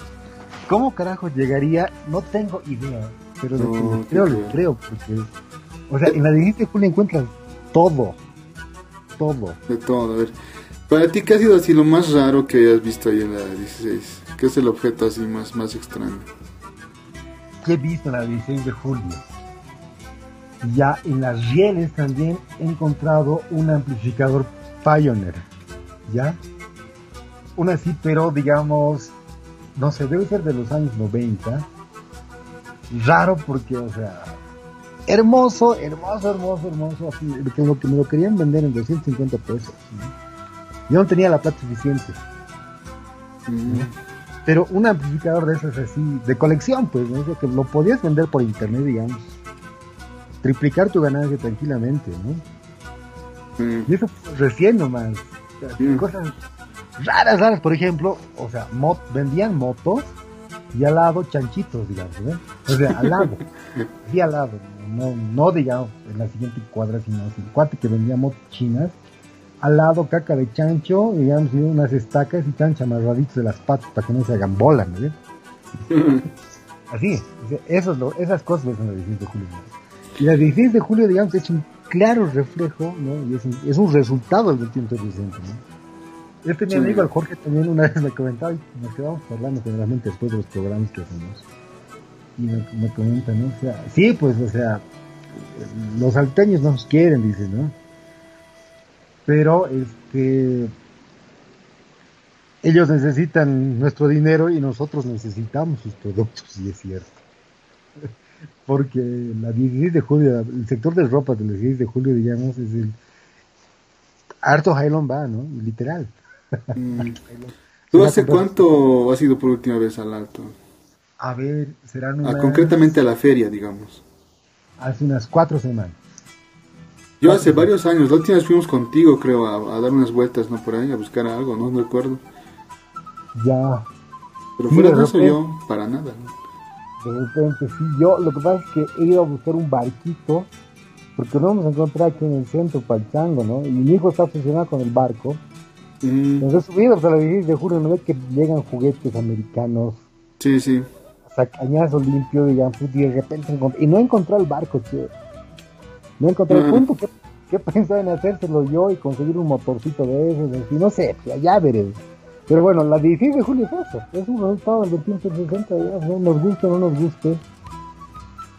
¿Cómo carajo llegaría? No tengo idea, pero de creo, le creo, porque, o sea, en la 16 de julio encuentras todo, todo. De todo, a ver. Para ti, ¿qué ha sido así lo más raro que hayas visto ahí en la 16? ¿Qué es el objeto así más, más extraño? ¿Qué he visto en la 16 de julio? Ya en las rieles también he encontrado un amplificador Pioneer, ¿ya? Un así, pero digamos, no sé, debe ser de los años 90. Raro porque, o sea, hermoso, hermoso, hermoso, hermoso, así, lo que me lo querían vender en 250 pesos. Yo no tenía la plata suficiente. Mm. Pero un amplificador de esos así, de colección, pues, ¿no? que lo podías vender por internet, digamos triplicar tu ganancia tranquilamente, ¿no? Mm. Y eso recién nomás. Mm. Cosas raras, raras, por ejemplo, o sea, vendían motos y al lado chanchitos, digamos, ¿eh? O sea, al lado, *laughs* sí al lado, no, no digamos en la siguiente cuadra, sino así, cuate que vendía motos chinas, al lado caca de chancho, digamos, y unas estacas y tan chamarraditos de las patas para que no se hagan bolas, ¿no? *laughs* Así, eso es lo, esas cosas son las de julio. La 16 de julio, digamos, es un claro reflejo, ¿no? Y es un, es un resultado del tiempo presente, ¿no? Este mi amigo, el Jorge, también una vez me comentaba, y nos quedamos hablando generalmente después de los programas que hacemos. Y me, me comenta, ¿no? O sea, sí, pues, o sea, los salteños nos quieren, dice, ¿no? Pero, este, ellos necesitan nuestro dinero y nosotros necesitamos sus productos, y es cierto porque la 16 de julio, el sector de ropa del 16 de julio, digamos, es el harto Highland va, ¿no? Literal. Mm. *laughs* ¿Tú hace cuánto has ido por última vez al alto? A ver, serán ah, unas... concretamente a la feria, digamos. Hace unas cuatro semanas. Yo hace varios años, la última vez fuimos contigo, creo, a, dar unas vueltas, ¿no? Por ahí, a buscar algo, no me acuerdo. Ya. Pero fuera de eso yo, para nada, ¿no? De repente, sí, yo lo que pasa es que he ido a buscar un barquito, porque no vamos a encontrar aquí en el centro para el chango, ¿no? Y mi hijo está obsesionado con el barco, Mm. Nos he subido hasta la 16 de julio, que llegan juguetes americanos. Sí, sí. O sea, cañazo limpio, digamos, y de repente y no encontré el barco, tío. No encontré el punto que, que *laughs* pensaba en hacérselo yo y conseguir un motorcito de esos, así, no sé, ya veré. Pero bueno, la 16 de julio es eso, es un resultado del 2160, ya, ¿no? nos guste o no nos guste,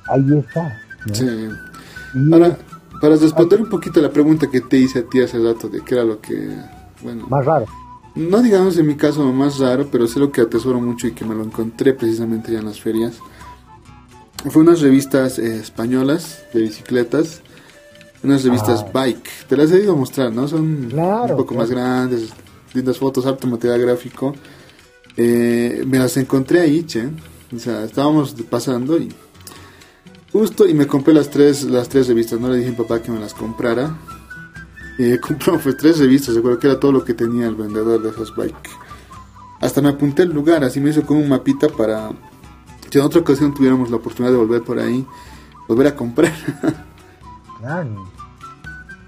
ahí está. Sí. Ahora, para responder un poquito la pregunta que te hice a ti hace rato de qué era lo que, bueno... Más raro. No digamos en mi caso más raro, pero sé lo que atesoro mucho y que me lo encontré precisamente ya en las ferias. Fue unas revistas eh, españolas de bicicletas, unas revistas ah. bike. Te las he ido a mostrar, ¿no? Son un poco más grandes, lindas fotos, harto material gráfico. Eh, me las encontré ahí, che. O sea, estábamos pasando y justo y me compré las tres las tres revistas. No le dije a mi papá que me las comprara. *laughs* Pues tres revistas, recuerdo que era todo lo que tenía el vendedor de esas bike. Hasta me apunté el lugar, así me hizo como un mapita para si en otra ocasión tuviéramos la oportunidad de volver por ahí, volver a comprar. *laughs* claro.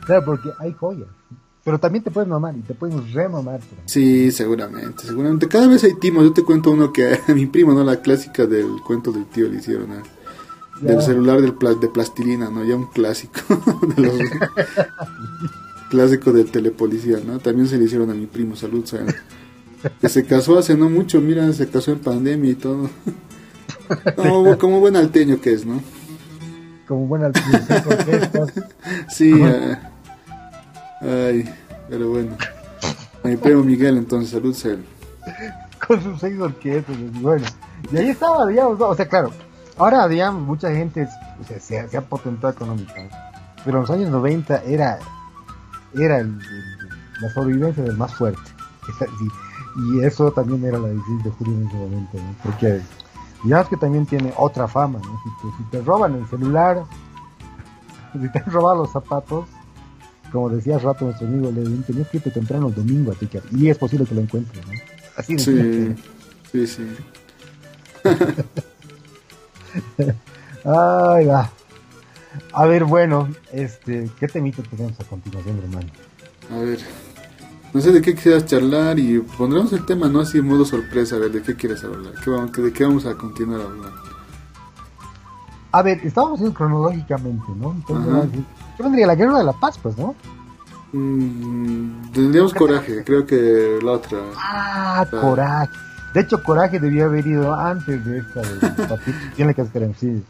Claro, porque hay joyas. Pero también te puedes mamar y te puedes remamar. Sí, seguramente, seguramente. Cada vez hay timos. Yo te cuento uno que a *laughs* mi primo, ¿no? La clásica del cuento del tío le hicieron. Del celular del de plastilina, ¿no? Ya un clásico. *laughs* de los, *laughs* clásico del telepolicía, ¿no? También se le hicieron a mi primo. Salud, Que se casó hace no mucho. Mira, se casó en pandemia y todo. no, como buen alteño que es, ¿no? Como buen alteño. sí, Ay, pero bueno. Mi primo Miguel, entonces, salud, él. *laughs* Con sus seis orquestas, bueno. Y ahí estaba, digamos, o sea, claro, ahora, digamos, mucha gente se, ha potentado económicamente. Pero en los años 90 era, era la sobrevivencia del más fuerte. *laughs* Y, eso también era la 16 de julio en ese momento, ¿no? Porque digamos que también tiene otra fama, ¿no? Si si te roban el celular, *laughs* si te han robado los zapatos, como decía hace rato nuestro amigo Levin, tenías que irte temprano el domingo a Ticker. Y es posible que lo encuentres, ¿no? Así de Sí, sí, sí. *laughs* Ay, va. A ver, bueno, este, ¿qué temita tenemos a continuación, hermano? A ver, no sé de qué quisieras charlar y pondremos el tema, ¿no? Así en modo sorpresa, a ver, ¿de qué quieres hablar? ¿Qué vamos, ¿De qué vamos a continuar hablando? A ver, estábamos haciendo cronológicamente, ¿no? Entonces, ¿qué vendría? La guerra de la paz, pues, ¿no? Mm, tendríamos coraje, creo que la otra. Ah, coraje. De hecho, coraje debió haber ido antes de esta. De *laughs* Tiene que hacer sí.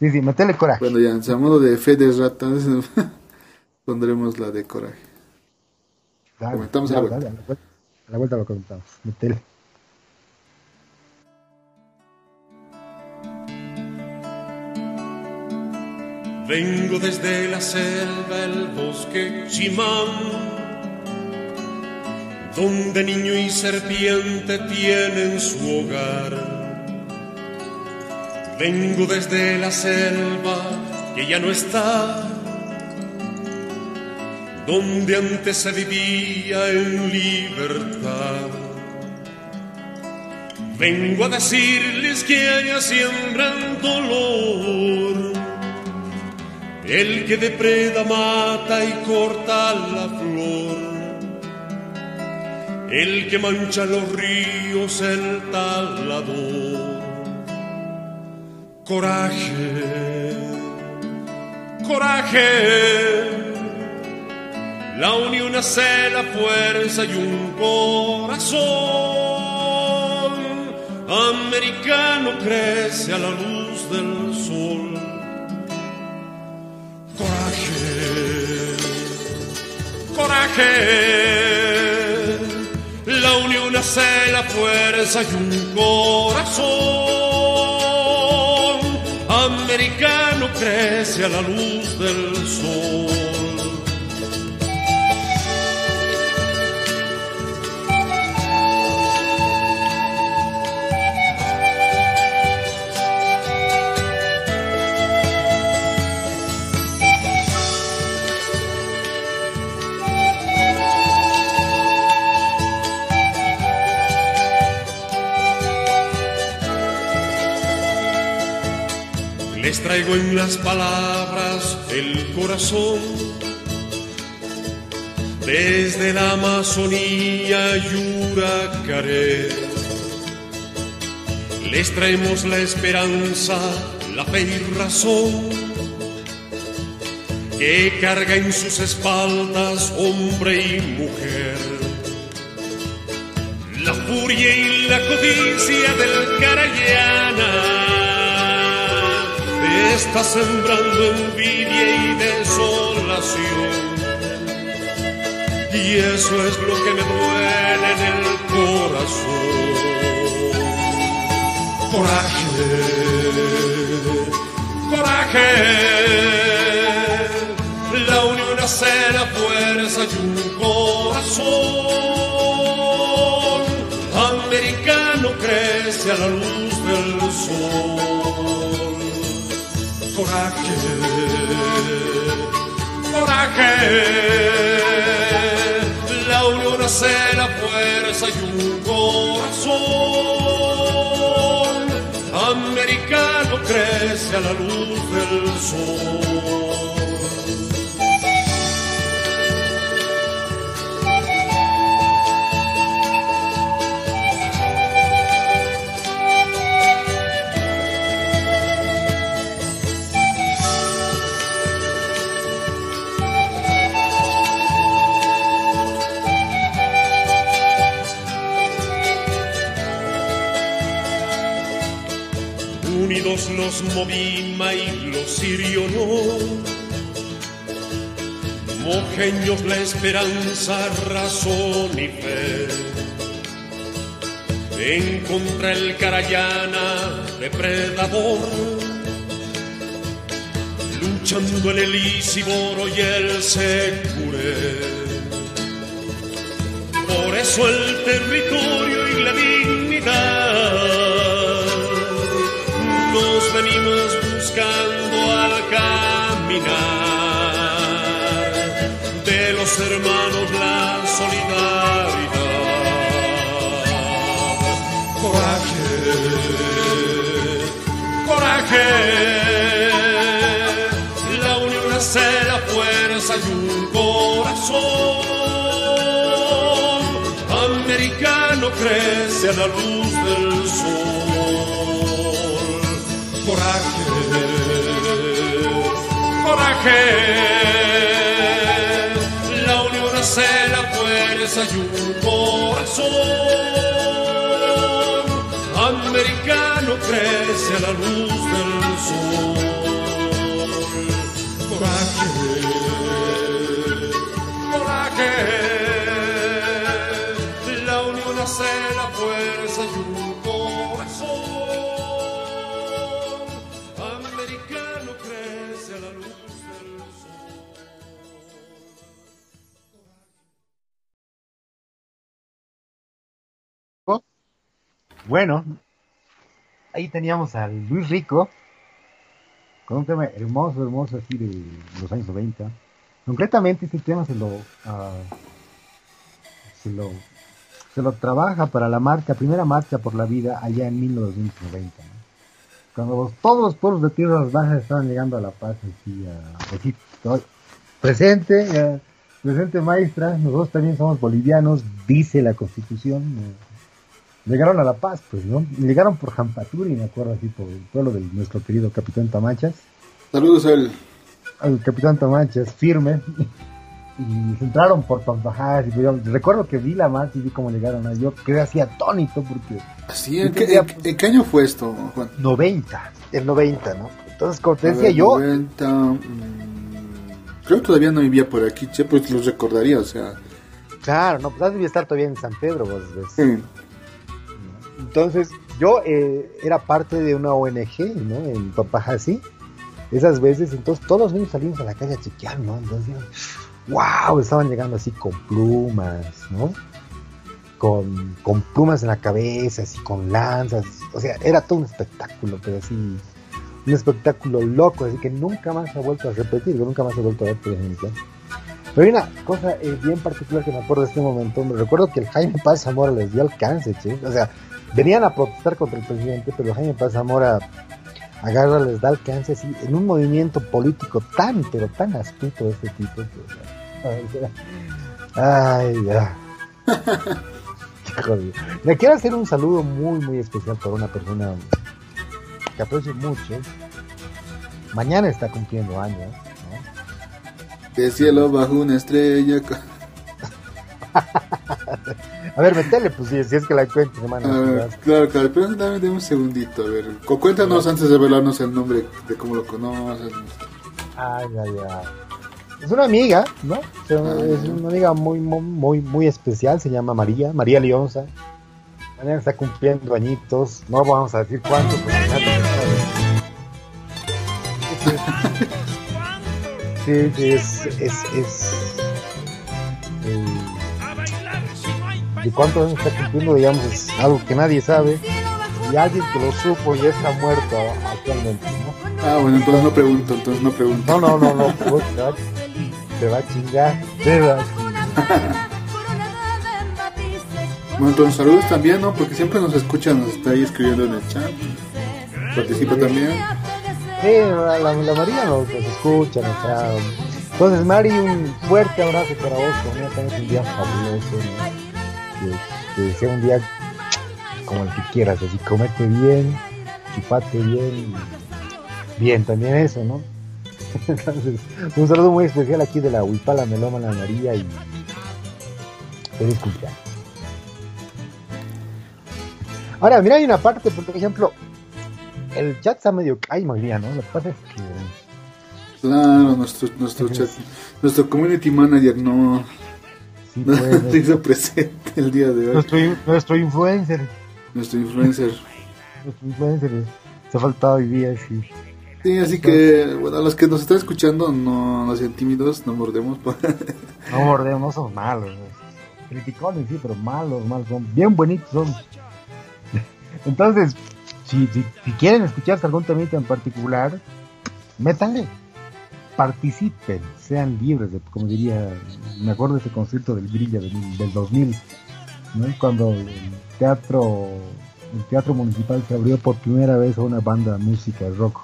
Sí, sí, metele coraje. Bueno, ya, en modo de fe de ratas, *laughs* pondremos la de coraje. comentamos a la vuelta. a la vuelta lo comentamos. Metele. Vengo desde la selva, el bosque Chimán, donde niño y serpiente tienen su hogar. Vengo desde la selva que ya no está, donde antes se vivía en libertad. Vengo a decirles que allá siembran dolor el que depreda, mata y corta la flor, el que mancha los ríos, el talador. Coraje, coraje, la unión hace la fuerza y un corazón americano crece a la luz del coraje. La unión hace la fuerza y un corazón americano crece a la luz del sol. Traigo en las palabras el corazón Desde la Amazonía Yuracaré, les traemos la esperanza, la fe y razón que carga en sus espaldas hombre y mujer. La furia y la codicia del Carayana está sembrando envidia y desolación. Y eso es lo que me duele en el corazón. Coraje, coraje. La unión hace la fuerza y un corazón. Americano crece a la luz del sol coraje, coraje. La unión hace la fuerza y un corazón americano crece a la luz del sol. Los Movima y los Sirio Mojeños la esperanza, razón y fe. En contra el Carayana, depredador. Luchando el Isiboro y el Secure. Por eso el territorio venimos buscando al caminar de los hermanos la solidaridad. Coraje, coraje, la unión hace la fuerza y un corazón americano crece a la luz del sol coraje, coraje. La unión hace la fuerza y un corazón americano crece a la luz del sol. Coraje, Bueno, ahí teníamos a Luis Rico con un tema hermoso, hermoso así de los años 90. Concretamente este tema se lo, uh, se lo se lo trabaja para la marcha, primera marcha por la vida allá en 1990. Cuando todos los pueblos de tierras bajas estaban llegando a la paz, así, así presente, presente maestra, nosotros también somos bolivianos, dice la constitución. Llegaron a La Paz, pues, ¿no? Llegaron por Jampaturi, me acuerdo así, por el pueblo de nuestro querido Capitán Tamachas. Saludos al... Al Capitán Tamachas, firme. y se entraron por Pampajas. Y pues recuerdo que vi la marcha y vi cómo llegaron. Yo quedé así atónito porque... Así, ¿en, qué, año fue esto, Juan? 90, el 90, ¿no? Entonces, como te decía yo... 90... Mm, creo que todavía no vivía por aquí, che, pues los recordaría, o sea... Claro, no, pues debía estar todavía en San Pedro, vos ves. Sí. Entonces, yo eh, era parte de una ONG, ¿no? En Papajasi. Esas veces, entonces todos los niños salimos a la calle a chequear, ¿no? Entonces, wow, estaban llegando así con plumas, ¿no? Con, con plumas en la cabeza, así con lanzas. O sea, era todo un espectáculo, pero así, un espectáculo loco, así que nunca más se ha vuelto a repetir, nunca más se ha vuelto a ver, por ejemplo. Pero hay una cosa eh, bien particular que me acuerdo de este momento. Me recuerdo que el Jaime Paz Zamora les dio alcance, che. O sea, venían a protestar contra el presidente, pero Jaime Paz Zamora agarra, les da alcance así, en un movimiento político tan, pero tan astuto de este tipo. *laughs* Ay, ya. *laughs* Le quiero hacer un saludo muy, muy especial para una persona que aprecio mucho. Mañana está cumpliendo años, ¿no? De cielo bajo una estrella. *laughs* a ver, metele, pues si, es que la encuentro, hermano. claro, claro, pero dame, un segundito, a ver. Cuéntanos antes de revelarnos el nombre de cómo lo conoces. Ay, ay, ay. Es una amiga, ¿no? Ah, es una amiga muy, muy, muy especial, se llama María, María Leonza. Mañana está cumpliendo añitos, no vamos a decir cuántos, *laughs* Sí, sí, es, es, es ¿Y cuántos años está cumpliendo? Digamos, es algo que nadie sabe. Y alguien que lo supo ya está muerto actualmente, ¿no? Ah, bueno, entonces no pregunto, entonces no pregunto. No, no, no, no, pues, te va a chingar, te va a chingar. *laughs* Bueno, entonces saludos también, ¿no? Porque siempre nos escucha, nos está ahí escribiendo en el chat. Participa también. Sí, la, la, María nos, escucha, nos trae. Entonces, Mari, un fuerte abrazo para vos. También tenés un día fabuloso. Que, que, sea un día como el que quieras, así comete bien, chupate bien. Bien, también eso, ¿no? *laughs* Entonces, un saludo muy especial aquí de la Huipala Melómana María y feliz cumpleaños. Ahora, mira, hay una parte, por ejemplo, el chat está medio. Ay, bien, ¿no? Lo que pasa es que. Claro, nuestro, nuestro chat, nuestro community manager no, sí, se hizo *laughs* presente el día de hoy. Nuestro, nuestro influencer. Nuestro influencer. nuestro influencer. Se ha faltado hoy día, sí. Sí, así que, bueno, a los que nos están escuchando, no, no sean tímidos, no mordemos. *laughs* no mordemos, no somos malos. Criticones, sí, pero malos, malos, son bien bonitos son. *laughs* Entonces, si, si, quieren escuchar algún temita en particular, métanle, participen, sean libres, de, como diría, me acuerdo de ese concierto del Grilla del, del 2000, cuando el teatro, el teatro municipal se abrió por primera vez a una banda de música rock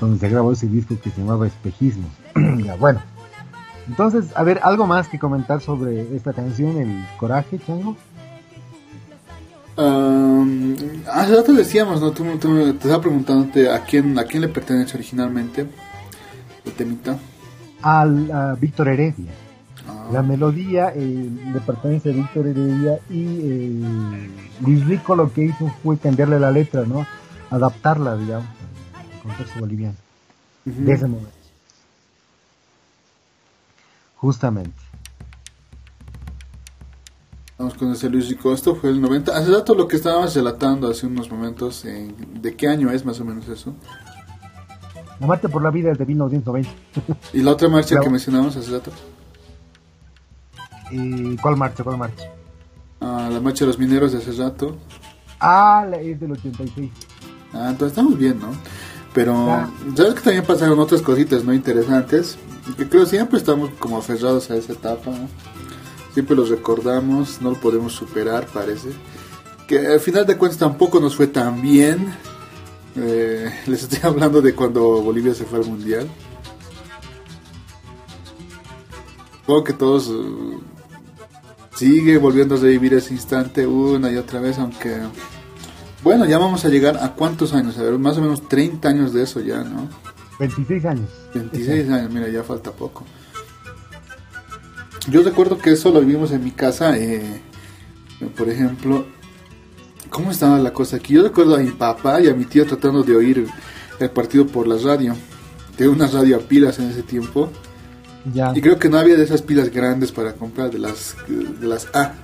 donde se grabó ese disco que se llamaba Espejismo. *clears throat* ya, bueno. Entonces, a ver, algo más que comentar sobre esta canción, El Coraje, Chango. Um, hace rato decíamos, ¿no? Tú, te estaba preguntándote a quién, a quién le pertenece originalmente el temita. Al, a Víctor Heredia. Ah. La melodía eh, le pertenece a Víctor Heredia y eh, Luis Rico lo que hizo fue cambiarle la letra, ¿no? Adaptarla, digamos contexto boliviano. De ese momento. Justamente. Vamos con ese Luis Rico. Esto fue el 90. Hace rato lo que estábamos relatando hace unos momentos. ¿De qué año es más o menos eso? La marcha por la vida es de 1920. ¿Y la otra marcha *laughs* que mencionamos hace rato? ¿Y ¿Cuál marcha? ¿Cuál marcha? Ah, la marcha de los mineros de hace rato. Ah, es del 86. Ah, entonces estamos bien, ¿no? Pero, ¿sabes que también pasaron otras cositas no interesantes? Que creo siempre estamos como aferrados a esa etapa, Siempre los recordamos, no lo podemos superar, parece. Que al final de cuentas tampoco nos fue tan bien. Eh, les estoy hablando de cuando Bolivia se fue al mundial. Supongo que todos uh, sigue volviendo a revivir ese instante una y otra vez, aunque bueno, ya vamos a llegar a cuántos años, a ver, más o menos 30 años de eso ya, ¿no? 26 años. 26 años, mira, ya falta poco. Yo recuerdo que eso lo vivimos en mi casa, eh, por ejemplo, ¿cómo estaba la cosa aquí? Yo recuerdo a mi papá y a mi tío tratando de oír el partido por la radio. Tengo una radio a pilas en ese tiempo. Ya. Y creo que no había de esas pilas grandes para comprar, de las, de las A,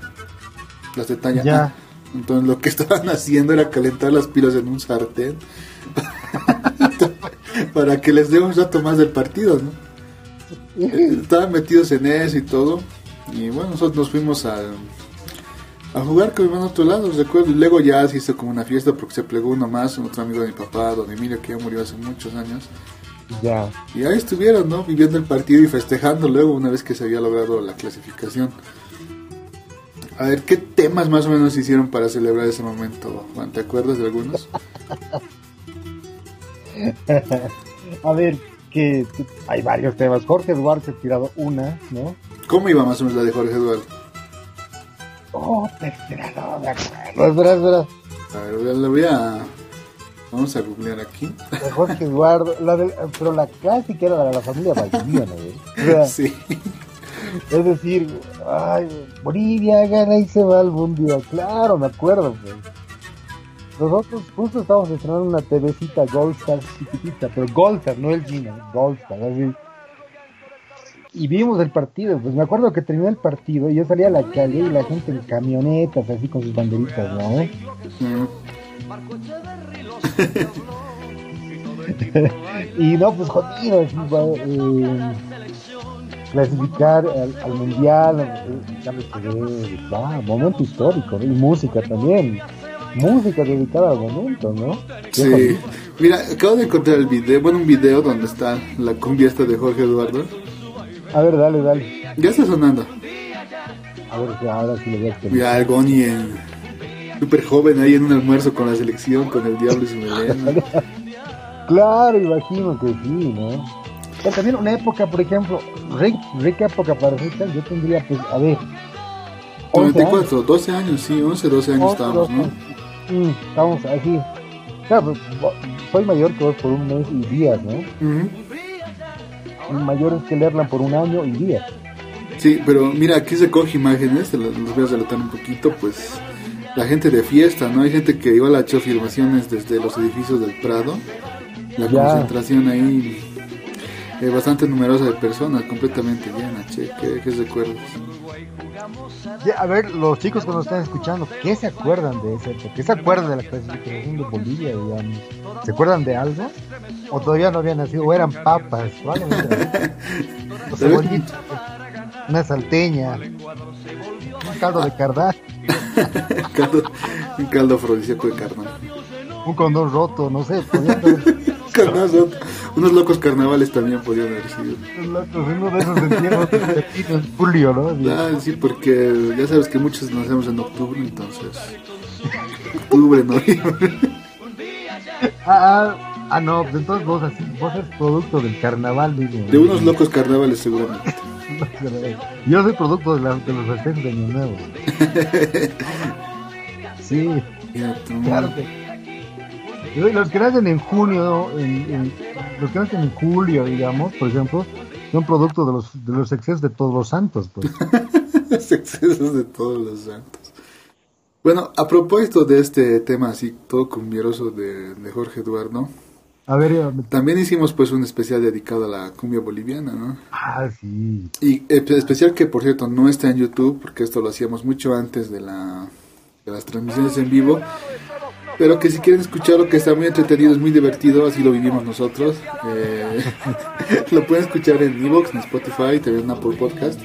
las de talla ya. A. Entonces lo que estaban *laughs* haciendo era calentar las pilas en un sartén *laughs* para que les dé un rato más del partido, ¿no? Estaban metidos en eso y todo. Y bueno, nosotros nos fuimos a, a jugar con mi hermano a otro lado, recuerdo. Luego ya se hizo como una fiesta porque se plegó uno más, un otro amigo de mi papá, don Emilio, que ya murió hace muchos años. Ya. Y ahí estuvieron, ¿no? Viviendo el partido y festejando luego una vez que se había logrado la clasificación. A ver, ¿qué temas más o menos hicieron para celebrar ese momento, Juan? ¿Te acuerdas de algunos? *laughs* a ver, que hay varios temas. Jorge Duarte ha tirado una, ¿no? ¿Cómo iba más o menos la de Jorge Eduardo? Oh, espera, no me acuerdo. Espera, espera. A ver, le voy a. Vamos a googlear aquí. De Jorge Eduardo, la de, pero la clásica era la de la familia Valdiviana, ¿eh? O sea, Sí. Es decir, ay, Bolivia gana y se va al mundial. Claro, me acuerdo. Pues. Nosotros justo estábamos estrenando una TVcita Goldstar chiquitita, pero Goldstar, no el Gina, Goldstar, así. Y vimos el partido, pues me acuerdo que terminó el partido y yo salía a la calle y la gente en camionetas, así con sus banderitas, ¿no? Mm. *laughs* y no, pues jodido, así, va, eh, clasificar al, al mundial, eh, ya me quedé, va, momento histórico, ¿no? y música también, música dedicada al momento, ¿no? Sí. Mira, acabo de encontrar el video, bueno, un video donde está la cumbia esta de Jorge Eduardo. A ver, dale, dale, Ya está sonando. a ver, si ahora sí lo voy a. Mira, el Goni en súper joven ahí en un almuerzo con la selección, con el diablo y su melena. *laughs* Claro, imagino que sí, ¿no? Pero también una época, por ejemplo, rica, época para Rita, yo tendría, pues, a ver, 11 años. 94, 12 años, sí, 11, 12 años 11, estábamos, 12. ¿no? Mm, estamos así. Claro, pues, soy mayor que vos por un mes y días, ¿no? Y mayores que Lerlan por un año y días. Sí, pero mira, aquí se coge imágenes, las voy a relatar un poquito, pues la gente de fiesta, ¿no? Hay gente que igual ha hecho filmaciones desde los edificios del Prado, la Ya. concentración ahí eh, bastante numerosa de personas, completamente llena, che, qué, qué recuerdos. Ya, a ver, los chicos que nos están escuchando, ¿qué se acuerdan de época? ¿Qué se acuerdan de la clasificación de Bolivia, digamos? ¿Se acuerdan de algo? ¿O todavía no habían nacido? ¿O eran papas? O cebollitas, una salteña, un caldo de cardán, *laughs* caldo, un caldo afrodisíaco de carnal. un condón roto, no sé. podían. *laughs* Unos locos carnavales también podían haber sido. locos, uno de esos entierros en julio, ¿no? Ah, sí, porque ya sabes que muchos nacemos en octubre, entonces. Octubre, noviembre. Ah, ah, ah, no, pues entonces vos así, vos eres producto del carnaval, mismo. De unos locos carnavales, seguramente. Yo soy producto de, la- de los festejos de Año Nuevo. *laughs* Sí, claro que. Los que nacen en junio, en- en- los que nacen en julio, digamos, por ejemplo, son producto de los, de los excesos de todos los santos, pues. *laughs* Los excesos de todos los santos. Bueno, a propósito de este tema así todo cumbieroso de, de Jorge Eduardo, A ver, ya me- también hicimos pues un especial dedicado a la cumbia boliviana, ¿no? ah, sí. Y especial que por cierto no está en YouTube, porque esto lo hacíamos mucho antes de, la, de las transmisiones en vivo. Pero que si quieren escucharlo, que está muy entretenido, es muy divertido, así lo vivimos nosotros. Eh, *laughs* lo pueden escuchar en Evox, en Spotify, también en Apple Podcast.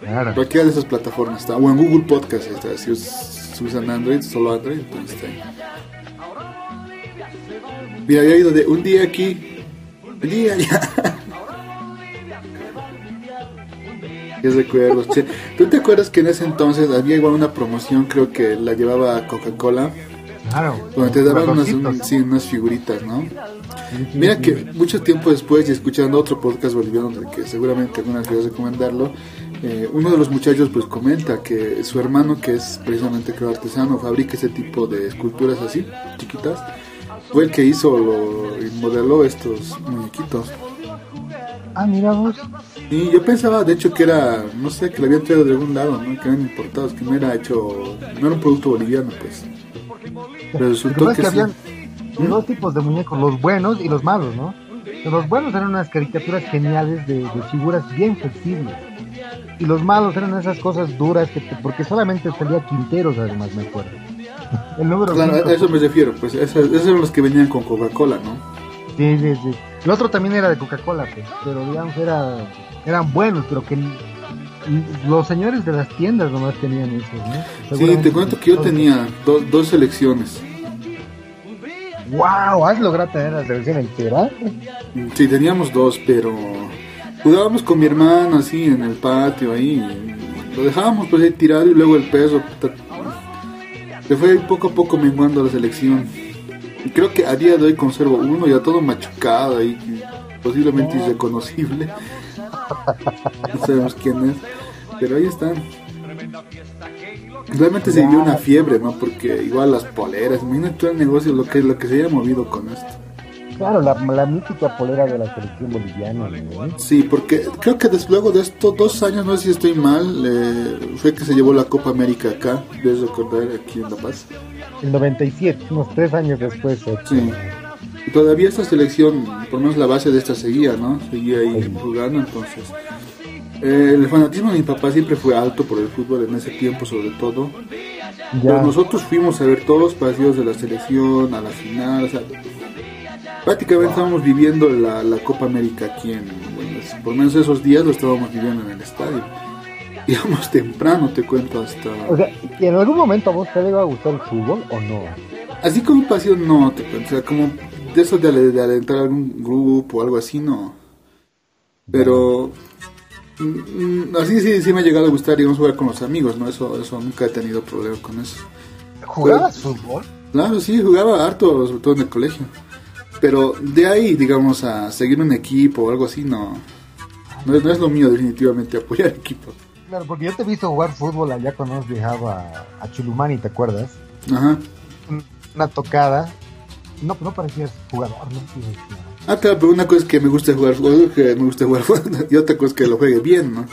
Claro. Cualquiera de esas plataformas está. O en Google Podcast está. Si, us- si usan Android, solo Android, entonces está ahí. Mira, había ido de un día aquí, un día allá. *laughs* Qué recuerdos, che. ¿Tú te acuerdas que en ese entonces había igual una promoción, creo que la llevaba Coca-Cola, Claro. donde te daban unas, Ratoncitos. un- sí, unas figuritas, ¿no? Mira que mucho tiempo después, y escuchando otro podcast boliviano, del que seguramente algunas veces recomendarlo, eh, uno de los muchachos pues comenta que su hermano, que es precisamente creo artesano, fabrica ese tipo de esculturas así, chiquitas, fue el que hizo lo, y modeló estos muñequitos. Ah, mira vos. Y yo pensaba, de hecho, que era, no sé, que lo habían traído de algún lado, ¿no? Que eran importados, que no era hecho, no era un producto boliviano, pues. Resultó que que es que sí. habían dos tipos de muñecos, los buenos y los malos, ¿no? Los buenos eran unas caricaturas geniales de, de figuras bien flexibles. Y los malos eran esas cosas duras que te- porque solamente salía Quinteros además, me acuerdo. El número Claro, cinco, a eso me refiero, pues esos, esos eran los que venían con Coca-Cola, ¿no? Sí, sí, sí. El otro también era de Coca-Cola, pues, pero digamos era, eran buenos, pero que los señores de las tiendas nomás tenían esos, ¿no? Sí, te cuento que yo tenía do- dos selecciones. ¡Wow! ¿Has logrado tener la selección entera? Sí, teníamos dos, pero jugábamos con mi hermano así en el patio ahí. Lo dejábamos pues ahí tirado y luego el peso se fue poco a poco menguando la selección. Y creo que a día de hoy conservo uno ya todo machucado ahí, posiblemente irreconocible. No sabemos quién es. Pero ahí están. Realmente se vivió una fiebre, ¿no? Porque igual las poleras, imagínate todo el negocio, lo que, lo que se haya movido con esto. Claro, la, la mítica polera de la selección boliviana. ¿no? Sí, porque creo que desde luego de estos dos años, no sé si estoy mal, eh, fue que se llevó la Copa América acá, debes recordar, aquí en La Paz. El 97, unos tres años después. Sí. Y todavía esta selección, por lo menos la base de esta seguía, ¿no? Seguía ahí jugando, entonces. Eh, el fanatismo de mi papá siempre fue alto por el fútbol en ese tiempo, sobre todo. Pero nosotros fuimos a ver todos los partidos de la selección, a la final, o sea, prácticamente estábamos viviendo la, la, Copa América aquí en, bueno, por lo menos esos días lo estábamos viviendo en el estadio. *laughs* Íbamos temprano, te cuento, hasta... O sea, ¿y en algún momento a vos te iba a gustar el fútbol o no? Así como pasión, no, te cuento, o sea, como de eso de, de alentar a algún grupo o algo así, no. Pero... Mm, así sí, sí me ha llegado a gustar, a jugar con los amigos, ¿no? Eso, eso nunca he tenido problema con eso. ¿Jugabas fútbol? Claro, sí, jugaba harto, sobre todo en el colegio. Pero de ahí, digamos, a seguir un equipo o algo así, no. No es, no es lo mío, definitivamente, apoyar *laughs* equipo. Claro, porque yo te he visto jugar fútbol allá cuando nos viajaba a Chulumani, ¿te acuerdas? Ajá. Una tocada. No, no parecías jugador, ¿no? Ah, claro, pero una cosa es que me gusta jugar fútbol, que me gusta jugar fútbol, *laughs* y otra cosa es que lo juegue bien, ¿no?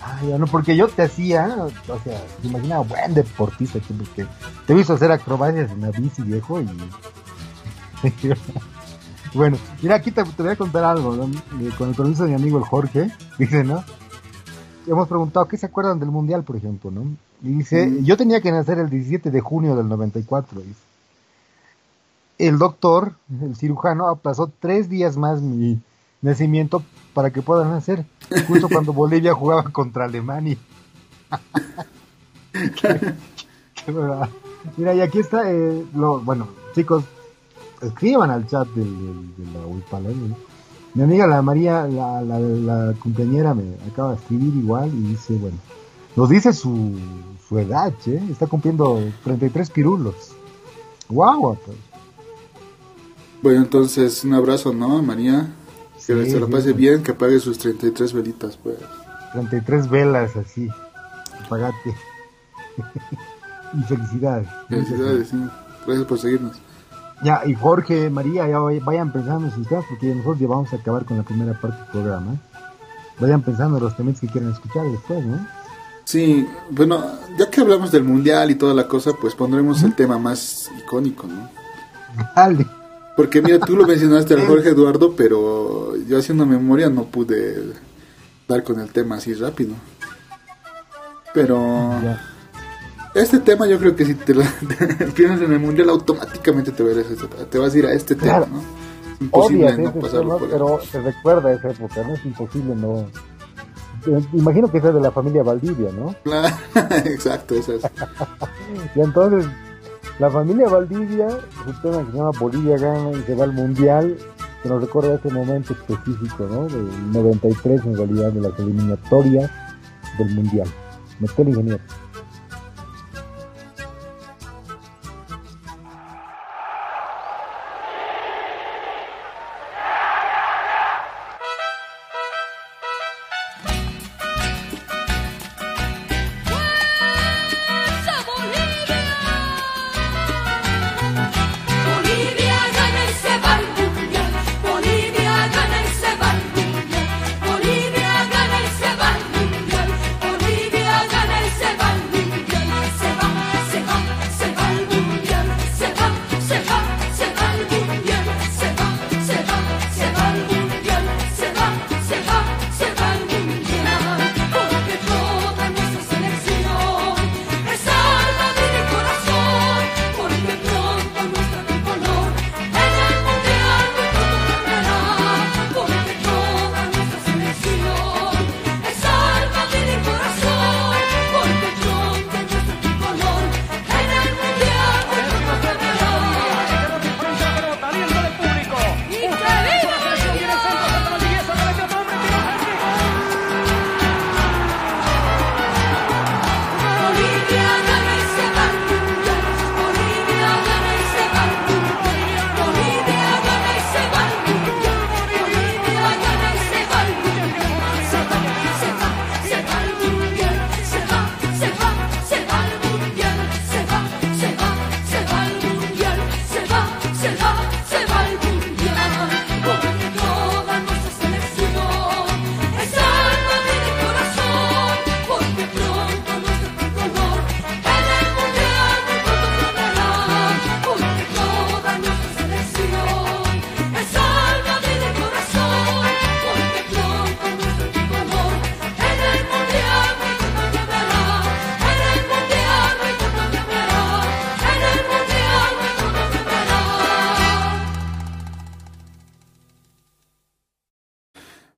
Ah, ya no, porque yo te hacía, o sea, te imaginaba buen deportista, porque te he visto hacer acrobacias en la bici, viejo, y... *laughs* bueno, mira, aquí te, te, voy a contar algo, ¿no? con el permiso de mi amigo el Jorge, *laughs* dice, ¿no? Hemos preguntado, ¿qué se acuerdan del Mundial, por ejemplo, no? Y dice, mm. yo tenía que nacer el 17 de junio del 94, dice el doctor, el cirujano, aplazó tres días más mi nacimiento para que pueda nacer, justo cuando *laughs* Bolivia jugaba contra Alemania. *laughs* Mira, y aquí está, eh, lo, bueno, chicos, escriban al chat de, la Ulpala. Mi amiga la María, la, la, la, compañera, me acaba de escribir igual y dice, bueno, nos dice su, su edad, ¿eh? está cumpliendo 33 pirulos. ¡Guau! Pues. Bueno, entonces un abrazo, ¿no, María? Que se lo pase bien, que apague sus 33 velitas, pues. 33 velas, así. Apagate. *laughs* y felicidades. Felicidades, sí. Gracias por seguirnos. Ya, y Jorge, María, ya vayan pensando sus temas, porque nosotros ya vamos a acabar con la primera parte del programa. Vayan pensando los temas que quieren escuchar después, ¿no? Sí, bueno, ya que hablamos del mundial y toda la cosa, pues pondremos el tema más icónico, ¿no? *laughs* Dale. Porque mira, tú lo *laughs* mencionaste al Jorge Eduardo, pero yo haciendo memoria no pude dar con el tema así rápido. Pero este tema yo creo que si te, lo, *laughs* piensas en el mundial automáticamente te, te vas a ir a este tema, ¿no? Imposible no pasarlo por Pero se recuerda esa época, ¿no? Es imposible no... Imagino que es de la familia Valdivia, ¿no? *laughs* Exacto, esa es. y entonces la familia Valdivia, su tema que se llama Bolivia gana y se va al mundial, que nos recuerda ese momento específico, ¿no? Del 93 en realidad, de las eliminatorias del mundial. Me el ingeniero.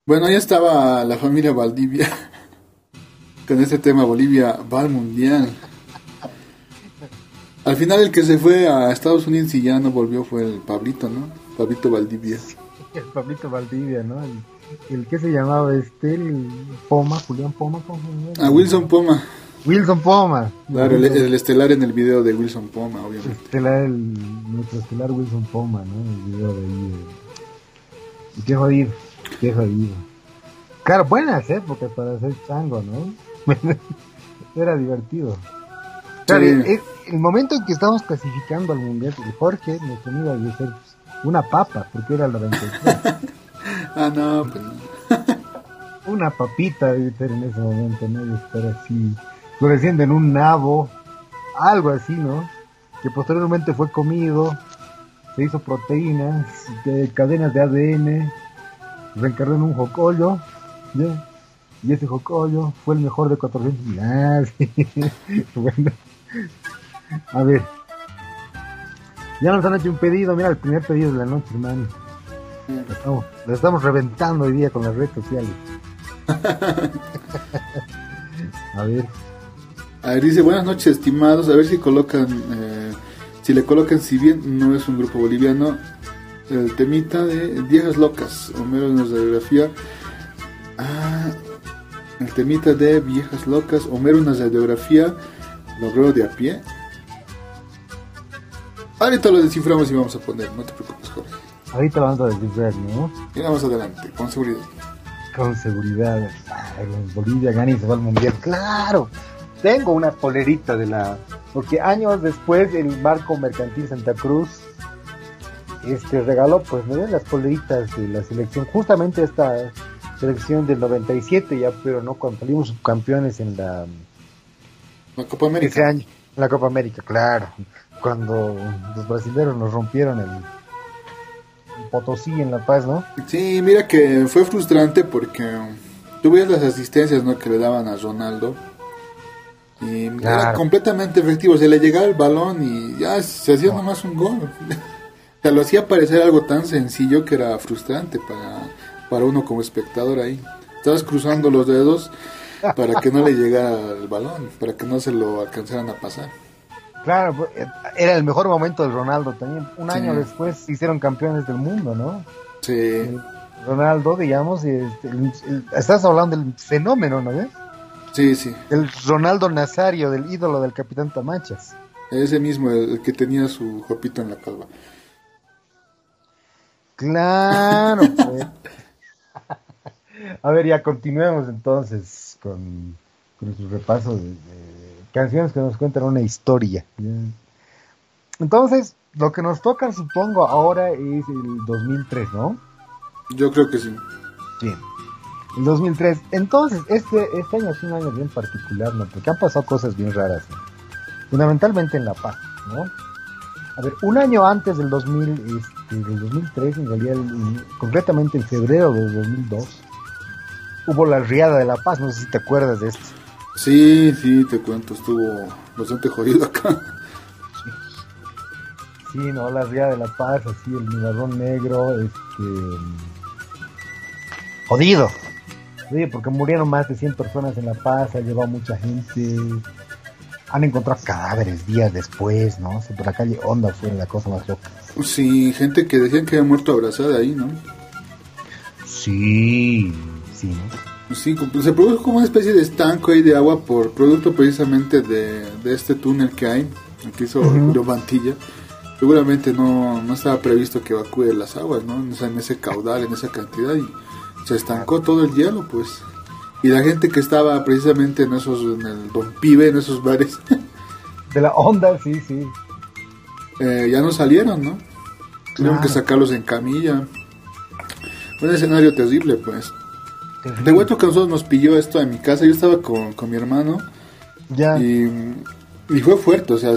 Bueno, ahí estaba la familia Valdivia. *laughs* Con este tema Bolivia va al mundial. Al final el que se fue a Estados Unidos y ya no volvió fue el Pablito, ¿no? Pablito Valdivia. *laughs* el Pablito Valdivia, ¿no? El, que se llamaba este, el Poma, Julián Poma. ¿cómo ah, Wilson Poma. Wilson Poma. Claro, el, estelar en el video de Wilson Poma, obviamente. Estelar, el, nuestro estelar Wilson Poma, ¿no? El video de ahí. Y qué jodido, qué jodido. Claro, buenas épocas para hacer chango, ¿no? *laughs* Era divertido. Claro, el, momento en que estábamos clasificando al mundial, Jorge nos iba a ser una papa, porque era el *laughs* 93. ah, no, pues. *laughs* una papita debe ser en ese momento, ¿no? De estar así floreciendo en un nabo, algo así, ¿no? Que posteriormente fue comido, se hizo proteínas, cadenas de ADN, reencarnó en un jocollo, y ese jocollo fue el mejor de 400 *laughs* ah, bueno. A ver. Ya nos han hecho un pedido, mira el primer pedido de la noche, hermano. Lo estamos, reventando hoy día con las redes sociales. *laughs* A ver. A ver, dice, buenas noches, estimados. A ver si colocan, eh, si le colocan, si bien no es un grupo boliviano, el temita de Viejas Locas, Homero nuestra radiografía. Ah, el temita de Viejas Locas, Homero una radiografía, logró de a pie. Ahorita lo desciframos y vamos a poner, no te preocupes, Jorge. Ahorita lo vamos a descifrar, ¿no? Y vamos adelante, con seguridad. Con seguridad. Bolivia gana y se va al mundial. ¡Claro! tengo una polerita de la... Porque años después el barco mercantil Santa Cruz este regaló pues me las poleritas de la selección, justamente esta selección del 97 ya, pero no cuando salimos subcampeones en la, la Copa América. Ese año, la Copa América, claro. Cuando los brasileños nos rompieron el, el, Potosí en La Paz, ¿no? Sí, mira que fue frustrante porque tú las asistencias ¿no? que le daban a Ronaldo y era completamente efectivo, se le llegaba el balón y ya se hacía nomás un gol. O lo hacía parecer algo tan sencillo que era frustrante para, para uno como espectador ahí. Estabas cruzando los dedos para que no le llegara el balón, para que no se lo alcanzaran a pasar. Claro, pues, era el mejor momento de Ronaldo también. Un año después hicieron campeones del mundo, ¿no? Sí. Ronaldo, digamos, este, estás hablando del fenómeno, ¿no ves? Sí, sí. El Ronaldo Nazario, del ídolo del Capitán Tamachas. Ese mismo, el, que tenía su jopito en la calva. Claro, pues. A ver, ya continuemos entonces con, con nuestro repaso de, canciones que nos cuentan una historia. Entonces, lo que nos toca, supongo, ahora es el 2003, ¿no? Yo creo que sí. Sí en 2003. Entonces, este, este año es un año bien particular, ¿no? Porque han pasado cosas bien raras, fundamentalmente en La Paz, ¿no? A ver, un año antes del 2000, este, del 2003, en realidad, concretamente en febrero del 2002, hubo la riada de La Paz, no sé si te acuerdas de esto. Sí, sí, te cuento, estuvo bastante jodido acá. Sí, no, la riada de La Paz, así, el miradón negro, este... Jodido, Sí, porque murieron más de 100 personas en La Paz, ha llevado mucha gente. Han encontrado cadáveres días después, ¿no? por la calle Onda fue la cosa más loca. Sí, gente que decían que había muerto abrazada ahí, ¿no? Sí, sí, ¿no? Sí, se produjo como una especie de estanco ahí de agua por producto precisamente de, este túnel que hay, que hizo Julio Mantilla. Seguramente no, no estaba previsto que evacúe las aguas, ¿no? en ese caudal, en esa cantidad y se estancó todo el hielo, pues. Y la gente que estaba precisamente en esos, en el Don Pibe, en esos bares. *laughs* De la onda, sí, sí. Eh, ya no salieron, ¿no? Tuvieron que sacarlos en camilla. Fue un escenario terrible, pues. De vuelto que nosotros nos pilló esto en mi casa. Yo estaba con, con mi hermano. Ya. Y, y, fue fuerte, o sea,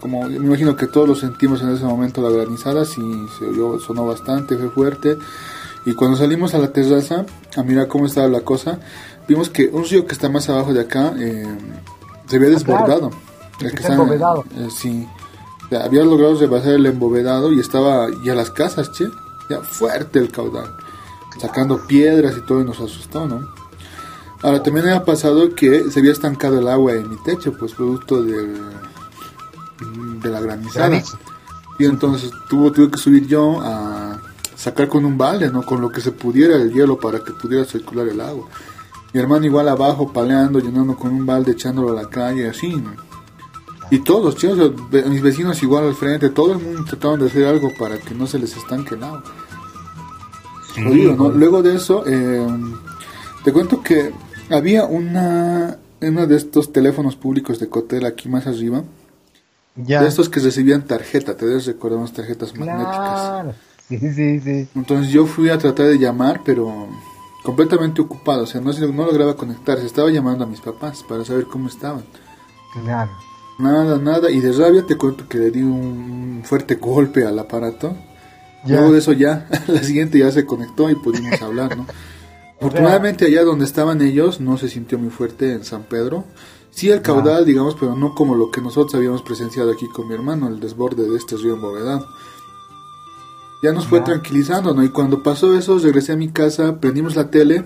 como me imagino que todos lo sentimos en ese momento la granizada, sí se oyó, sonó bastante, fue fuerte. Y cuando salimos a la terraza a mirar cómo estaba la cosa, vimos que un río que está más abajo de acá eh, se había desbordado. El que está embovedado. Eh, sí. había logrado rebasar el embovedado y estaba ya las casas, che. Ya fuerte el caudal. sacando piedras y todo y nos asustó, ¿no? Ahora también me ha pasado que se había estancado el agua en mi techo, pues producto del, de la granizada. Y entonces tuvo, tuve que subir yo a sacar con un balde, ¿no? Con lo que se pudiera el hielo para que pudiera circular el agua. Mi hermano igual abajo paleando, llenando con un balde, echándolo a la calle, así, ¿no? Y todos, chicos, mis vecinos igual al frente, todo el mundo trataban de hacer algo para que no se les estanque el agua. Luego de eso, eh, te cuento que había una, uno de estos teléfonos públicos de Cotel aquí más arriba. De estos que recibían tarjeta, te debes recordar unas tarjetas magnéticas. Sí, sí, sí. Entonces yo fui a tratar de llamar, pero completamente ocupado, o sea, no, no lograba conectarse. Estaba llamando a mis papás para saber cómo estaban. Claro. Nada, nada. Y de rabia te cuento que le di un fuerte golpe al aparato. Luego de eso ya, *laughs* la siguiente ya se conectó y pudimos *laughs* hablar, ¿no? Afortunadamente allá donde estaban ellos no se sintió muy fuerte en San Pedro. Sí el caudal, digamos, pero no como lo que nosotros habíamos presenciado aquí con mi hermano, el desborde de este río en Bovedad. Ya nos fue tranquilizando, ¿no? Y cuando pasó eso, regresé a mi casa, prendimos la tele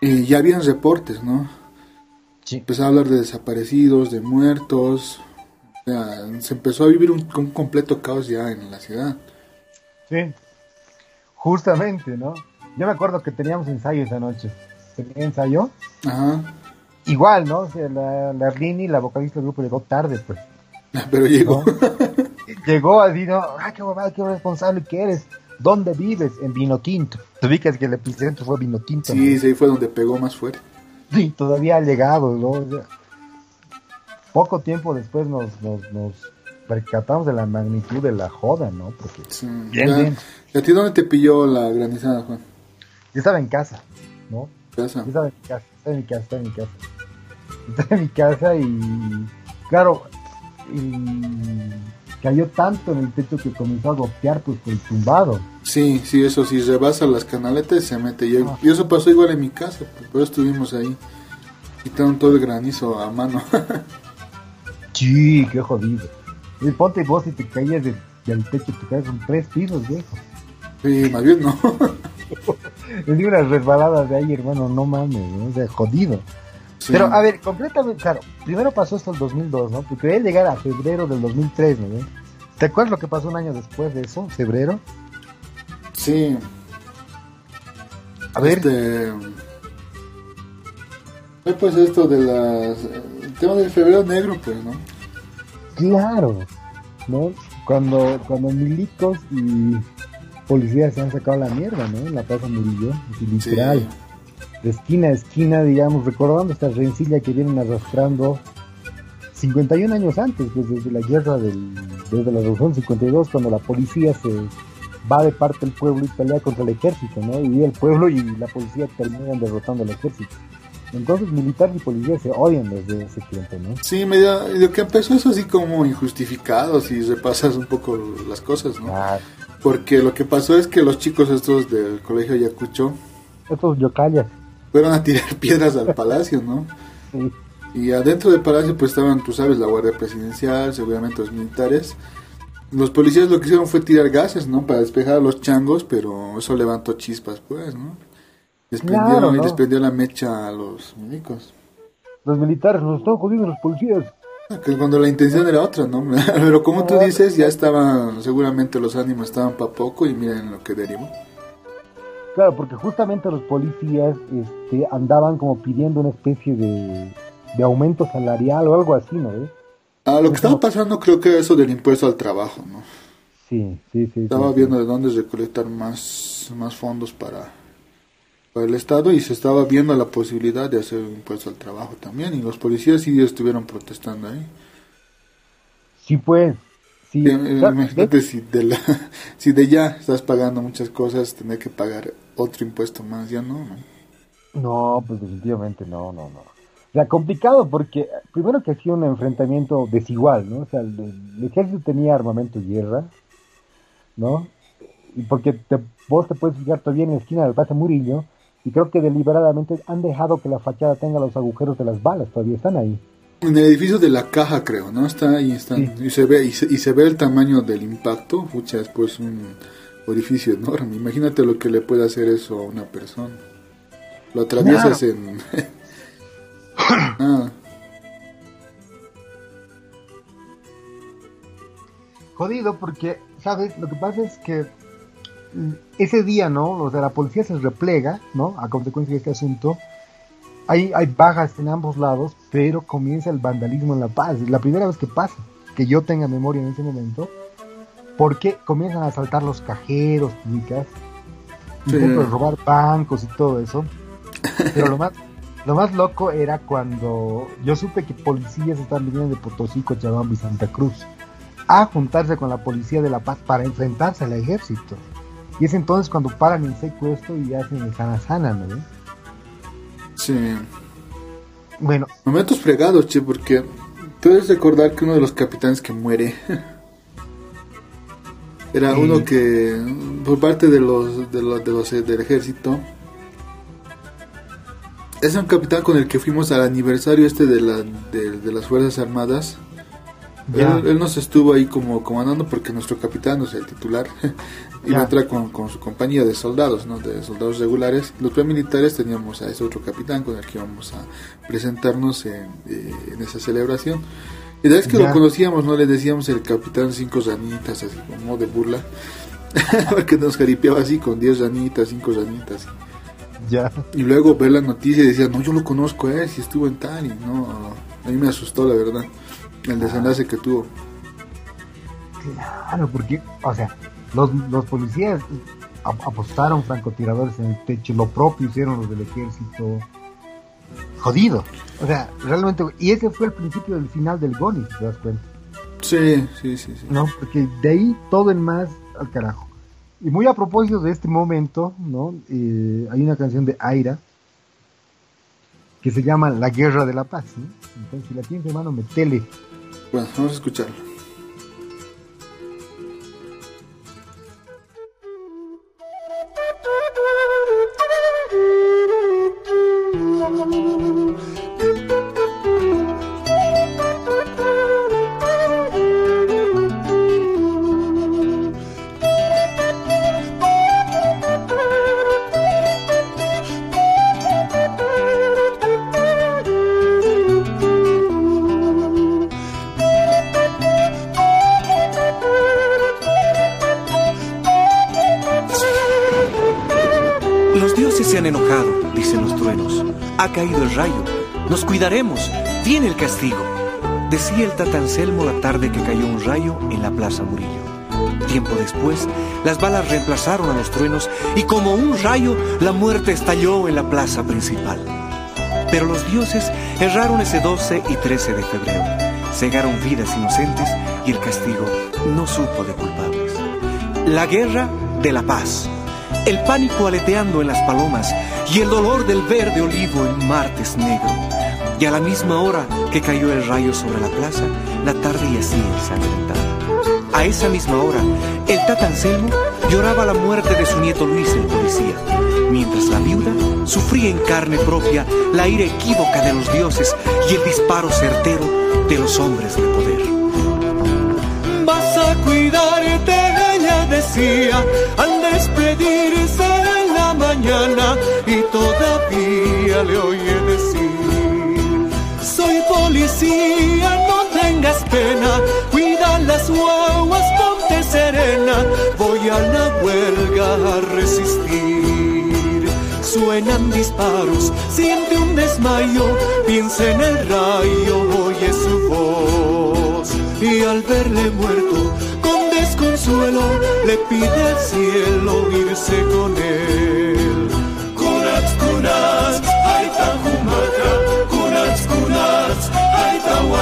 y ya habían reportes, ¿no? Sí. Empezó a hablar de desaparecidos, de muertos. O sea, se empezó a vivir un, un completo caos ya en la ciudad. Sí, justamente, ¿no? Yo me acuerdo que teníamos ensayo esa noche. ¿Tenía ensayo? Ajá. Igual, ¿no? O sea, la, la Rini, la vocalista del grupo, llegó tarde, pues. *laughs* Pero llegó. Llegó así, ¿no? ¡Ah, qué qué responsable que eres! ¿Dónde vives? En Vino Tinto. Te ubicas que el epicentro fue Vino Tinto. Sí, sí, fue donde pegó más fuerte. Sí, todavía ha llegado, ¿no? poco tiempo después nos, nos, nos percatamos de la magnitud de la joda, ¿no? Porque sí, bien, bien. ¿Y a ti dónde te pilló la granizada, Juan? Yo estaba en casa, ¿no? ¿Casa? Yo estaba en casa, estaba en mi casa, estaba en mi casa. Estaba en mi casa y, claro, y cayó tanto en el techo que comenzó a golpear pues el tumbado. Sí, sí, eso sí, rebasa las canaletas y se mete. Y, y eso pasó igual en mi casa, pues, por eso estuvimos ahí. Quitaron todo el granizo a mano. *laughs* sí, qué jodido. Y ponte vos si te caías del, techo, te caes con tres pisos, viejo. Sí, más bien no. *laughs* Le di unas resbaladas de ahí, hermano, no mames, ¿no? o sea, jodido. Pero, a ver, completamente, claro, primero pasó esto el 2002, ¿no? Porque quería llegar a febrero del 2003, ¿no? ¿Te acuerdas lo que pasó un año después de eso, febrero? Sí. A ver. Este... Pues esto de las... El tema del febrero negro, pues, ¿no? Claro, ¿no? Cuando, cuando milicos y policías se han sacado la mierda, ¿no? En la Plaza Murillo, literal. De esquina a esquina, digamos, recordando esta rencilla que vienen arrastrando 51 años antes, pues desde la guerra del, desde la Revolución 52, cuando la policía se va de parte del pueblo y pelea contra el ejército, ¿no? Y el pueblo y la policía terminan derrotando al ejército. Entonces militar y policía se odian desde ese tiempo, ¿no? Sí, medio, que empezó eso así como injustificado, si repasas un poco las cosas, ¿no? Porque lo que pasó es que los chicos estos del colegio Ayacucho... Estos yocayas. Fueron a tirar *laughs* piedras al palacio, ¿no? Sí. Y adentro del palacio pues estaban, tú sabes, la guardia presidencial, seguramente los militares. Los policías lo que hicieron fue tirar gases, ¿no? Para despejar a los changos, pero eso levantó chispas, pues, ¿no? Desprendieron y desprendió la mecha a los milicos. Los militares nos están jodiendo los policías. Que cuando la intención era otra, ¿no? *laughs* Pero como tú dices, ya estaban, seguramente los ánimos estaban para poco y miren lo que derivó. Claro, porque justamente los policías este, andaban como pidiendo una especie de, aumento salarial o algo así, ¿no? Ah, lo que estaba pasando creo que eso del impuesto al trabajo, ¿no? Sí, sí, sí. Estaba viendo de dónde recolectar más, más fondos para, para el Estado y se estaba viendo la posibilidad de hacer un impuesto al trabajo también y los policías sí estuvieron protestando ahí. Sí, pues. Sí. Imagínate si de, la, *laughs* si de ya estás pagando muchas cosas, tener que pagar otro impuesto más, ya no. No, pues definitivamente no, no, no. O sea, complicado porque primero que ha sido un enfrentamiento desigual, ¿no? O sea, el, ejército tenía armamento y guerra, ¿no? Y porque te, vos te puedes fijar todavía en la esquina del Plaza Murillo, y creo que deliberadamente han dejado que la fachada tenga los agujeros de las balas, todavía están ahí. En el edificio de la caja, creo, ¿no? Está ahí, están, y, se ve, y se, ve el tamaño del impacto, pucha, es pues un, orificio enorme. Imagínate lo que le puede hacer eso a una persona. Lo atraviesas en... *coughs* ah. Jodido porque, ¿sabes? Lo que pasa es que mm, ese día, ¿no? O sea, la policía se replega, ¿no? A consecuencia de este asunto. Hay, hay bajas en ambos lados, pero comienza el vandalismo en La Paz. Es la primera vez que pasa, que yo tenga memoria en ese momento, porque comienzan a asaltar los cajeros, chicas, sí. robar bancos y todo eso. Pero lo *laughs* más, lo más loco era cuando yo supe que policías estaban viniendo de Potosí, Cochabamba y Santa Cruz a juntarse con la policía de La Paz para enfrentarse al ejército. Y es entonces cuando paran el secuestro y hacen el sana sana, ¿no? Sí. Bueno. Momentos fregados, che, porque tú debes recordar que uno de los capitanes que muere era uno que, por parte de los, de los, de los del ejército, es un capitán con el que fuimos al aniversario este de, la, de, de las Fuerzas Armadas él, él, nos estuvo ahí como comandando porque nuestro capitán, o sea, el titular, *laughs* iba a entrar con, con, su compañía de soldados, ¿no? De soldados regulares. Los militares teníamos a ese otro capitán con el que íbamos a presentarnos en, eh, en esa celebración. Y la vez que ya. lo conocíamos, no le decíamos el capitán cinco ranitas, así como de burla. *laughs* porque nos jaripeaba así con diez ranitas, cinco ranitas. Ya. Y luego ver la noticia y decía, no, yo lo conozco, eh, si estuvo en Tani. No, a mí me asustó, la verdad. El desenlace que tuvo. Claro, porque, o sea, los, los policías apostaron francotiradores en el techo, lo propio hicieron los del ejército. Jodido. O sea, realmente, y ese fue el principio del final del Goni, ¿te das cuenta? Sí, sí, sí, sí. No, porque de ahí todo en más al carajo. Y muy a propósito de este momento, ¿no? Eh, hay una canción de Aira que se llama La Guerra de la Paz, ¿no? Entonces, si la tienes, hermano, metele. Bueno, vamos a escucharlo. Viene el castigo. Decía el Tatanselmo la tarde que cayó un rayo en la Plaza Murillo. Tiempo después, las balas reemplazaron a los truenos y como un rayo, la muerte estalló en la plaza principal. Pero los dioses erraron ese 12 y 13 de febrero. Cegaron vidas inocentes y el castigo no supo de culpables. La guerra de la paz. El pánico aleteando en las palomas y el dolor del verde olivo en martes negro. Y a la misma hora que cayó el rayo sobre la plaza, la tarde yacía ensangrentada. A esa misma hora, el Tata Anselmo lloraba la muerte de su nieto Luis el policía, mientras la viuda sufría en carne propia la ira equívoca de los dioses y el disparo certero de los hombres de poder. Vas a cuidarte, ella decía, al despedirse en la mañana y todavía le oye policía, no tengas pena, cuida las guaguas, ponte serena, voy a la huelga a resistir. Suenan disparos, siente un desmayo, piensa en el rayo, oye su voz y al verle muerto con desconsuelo le pide al cielo irse con él.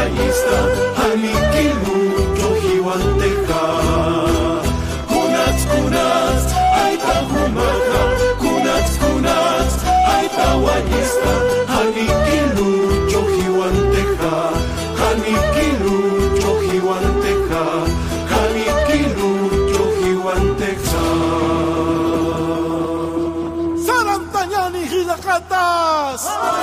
Paista, hanikiluto hiwanteja. Kunatz, kunatz, aita humaja, Kunat kunat, aita huanista, hanikiluto hiwanteja, hanikiluto hiwanteja, hanikiluto hiwanteja. Sarantañani hilacatas! ¡Ah!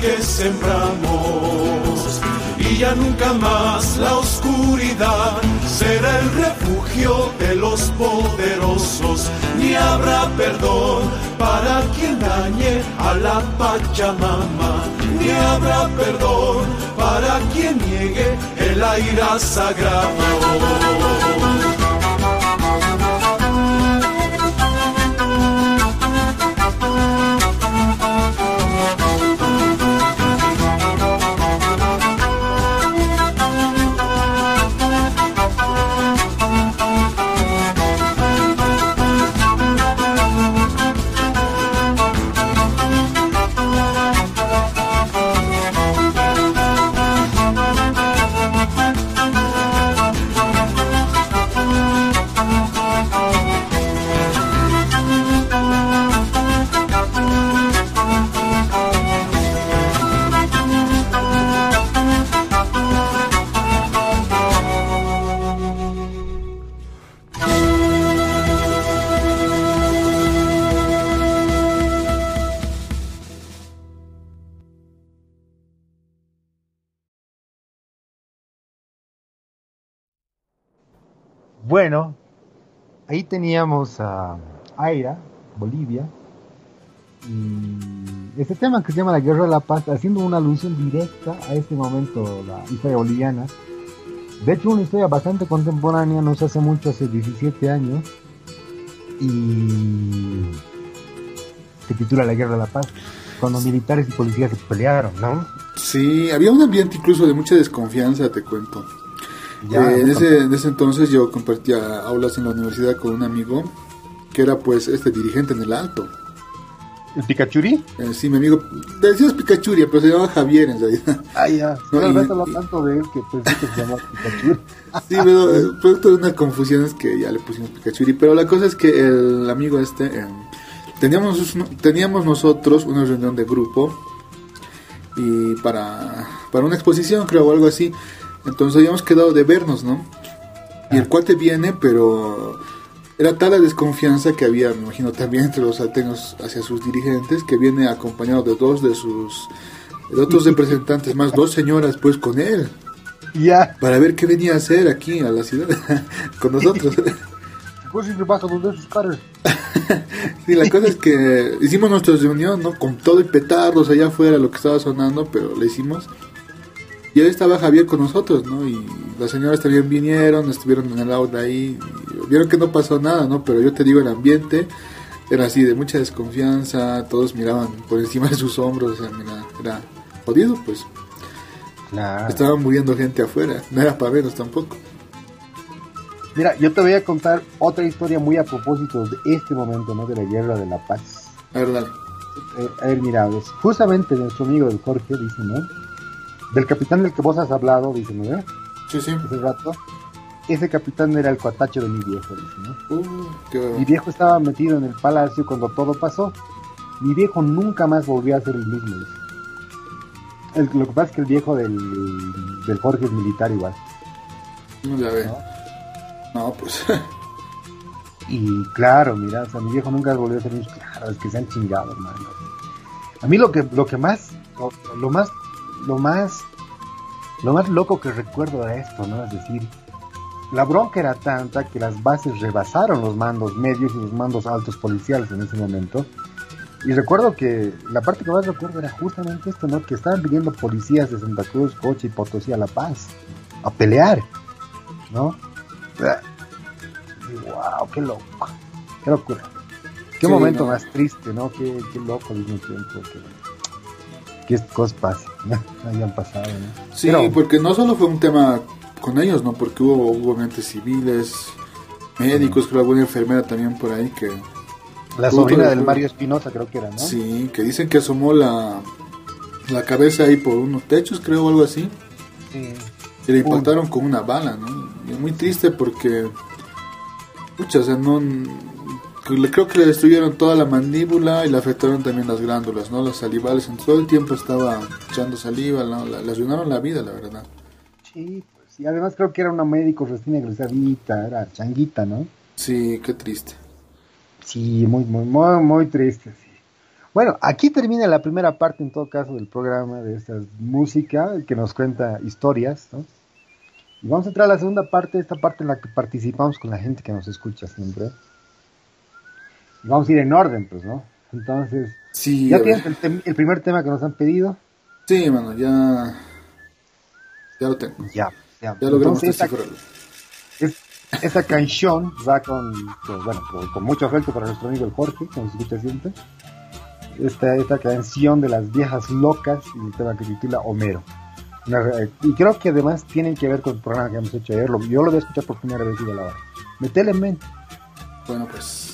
Que sembramos y ya nunca más la oscuridad será el refugio de los poderosos, ni habrá perdón para quien dañe a la Pachamama, ni habrá perdón para quien niegue el aire sagrado. Bueno, ahí teníamos a Aira, Bolivia, y este tema que se llama la Guerra de la Paz, haciendo una alusión directa a este momento, la historia boliviana. De hecho, una historia bastante contemporánea, no se hace mucho, hace 17 años, y se titula La Guerra de la Paz, cuando militares y policías se pelearon, ¿no? Sí, había un ambiente incluso de mucha desconfianza, te cuento. Eh, en, ese, entonces yo compartía aulas en la universidad con un amigo que era pues este dirigente en el alto. ¿El Picachuri? Eh, sí, mi amigo. Decías Picachuri, pero se llamaba Javier en realidad. Ah, ya. *laughs* No, tanto de él que pensé que se llamaba Picachuri. *laughs* sí, pero eh, producto de unas confusiones que ya le pusimos Picachuri. Pero la cosa es que el amigo este. teníamos, teníamos nosotros una reunión de grupo. Y para, para una exposición, creo, o algo así. Entonces habíamos quedado de vernos, ¿no? Y el cuate viene, pero era tal la desconfianza que había, me imagino, también entre los salteños hacia sus dirigentes, que viene acompañado de dos de sus de otros representantes, más dos señoras, pues con él. Ya. Para ver qué venía a hacer aquí a la ciudad *laughs* con nosotros. *laughs* Pues *laughs* sí, la cosa es que hicimos nuestra reunión, ¿no? Con todo el petardos allá afuera, lo que estaba sonando, pero lo hicimos. Y ahí estaba Javier con nosotros, ¿no? Y las señoras también vinieron, estuvieron en el aula ahí, vieron que no pasó nada, ¿no? Pero yo te digo, el ambiente era así, de mucha desconfianza, todos miraban por encima de sus hombros, o sea, mira, era jodido, pues. Claro. Estaban muriendo gente afuera, no era para menos tampoco. Mira, yo te voy a contar otra historia muy a propósito de este momento, ¿no? De la guerra de la paz. A ver, dale. Eh, a ver, mira, pues, justamente nuestro amigo el Jorge dice, ¿no? Del capitán del que vos has hablado, dice, ¿no? Sí, sí. Ese rato. Ese capitán era el cuatacho de mi viejo, dice, ¿no? Uh, mi viejo estaba metido en el palacio cuando todo pasó. Mi viejo nunca más volvió a ser el mismo, dice. lo que pasa es que el viejo del, del Jorge es militar igual. No, ya ve. ¿No? pues. *laughs* y claro, mira, o sea, mi viejo nunca volvió a ser el mismo. Claro, es que se han chingado, hermano. A mí lo que, lo que más, lo más lo más, lo más loco que recuerdo de esto, ¿no? Es decir, la bronca era tanta que las bases rebasaron los mandos medios y los mandos altos policiales en ese momento. Y recuerdo que la parte que más recuerdo era justamente esto, ¿no? Que estaban viniendo policías de Santa Cruz, Coche y Potosí a La Paz a pelear, ¿no? Y wow, qué loco, qué locura. Qué momento más triste, ¿no? Qué, qué loco al mismo tiempo. Qué, cosas *laughs* hayan pasado. ¿no? Sí, porque no solo fue un tema con ellos, ¿no? Porque hubo, obviamente civiles, médicos, creo alguna enfermera también por ahí que... La sobrina del Mario Espinosa creo que era, ¿no? Sí, que dicen que asomó la, la cabeza ahí por unos techos, creo, o algo así. Sí. Y le impactaron con una bala, ¿no? Y muy triste porque Pucha, o sea, no... Creo que le destruyeron toda la mandíbula y le afectaron también las glándulas, ¿no? Las salivales, en todo el tiempo estaba echando saliva, ¿no? Le, ayudaron la vida, la verdad. Sí, pues, y además creo que era una médico recién egresadita, era changuita, ¿no? Sí, qué triste. Sí, muy, muy, muy, muy triste, sí. Bueno, aquí termina la primera parte, en todo caso, del programa de esta música que nos cuenta historias, ¿no? Y vamos a entrar a la segunda parte, esta parte en la que participamos con la gente que nos escucha siempre. Y vamos a ir en orden, pues, ¿no? Entonces, sí, ¿ya tienes el, primer tema que nos han pedido? Sí, hermano, ya, ya lo tengo. Ya, ya. Ya logramos esta, esta canción va con, pues, bueno, con, mucho afecto para nuestro amigo el Jorge, que nos escucha siempre. Esta, esta canción de las viejas locas y el tema que titula Homero y creo que además tienen que ver con el programa que hemos hecho ayer. Yo lo voy a escuchar por primera vez y la hora. Metele en mente. Bueno, pues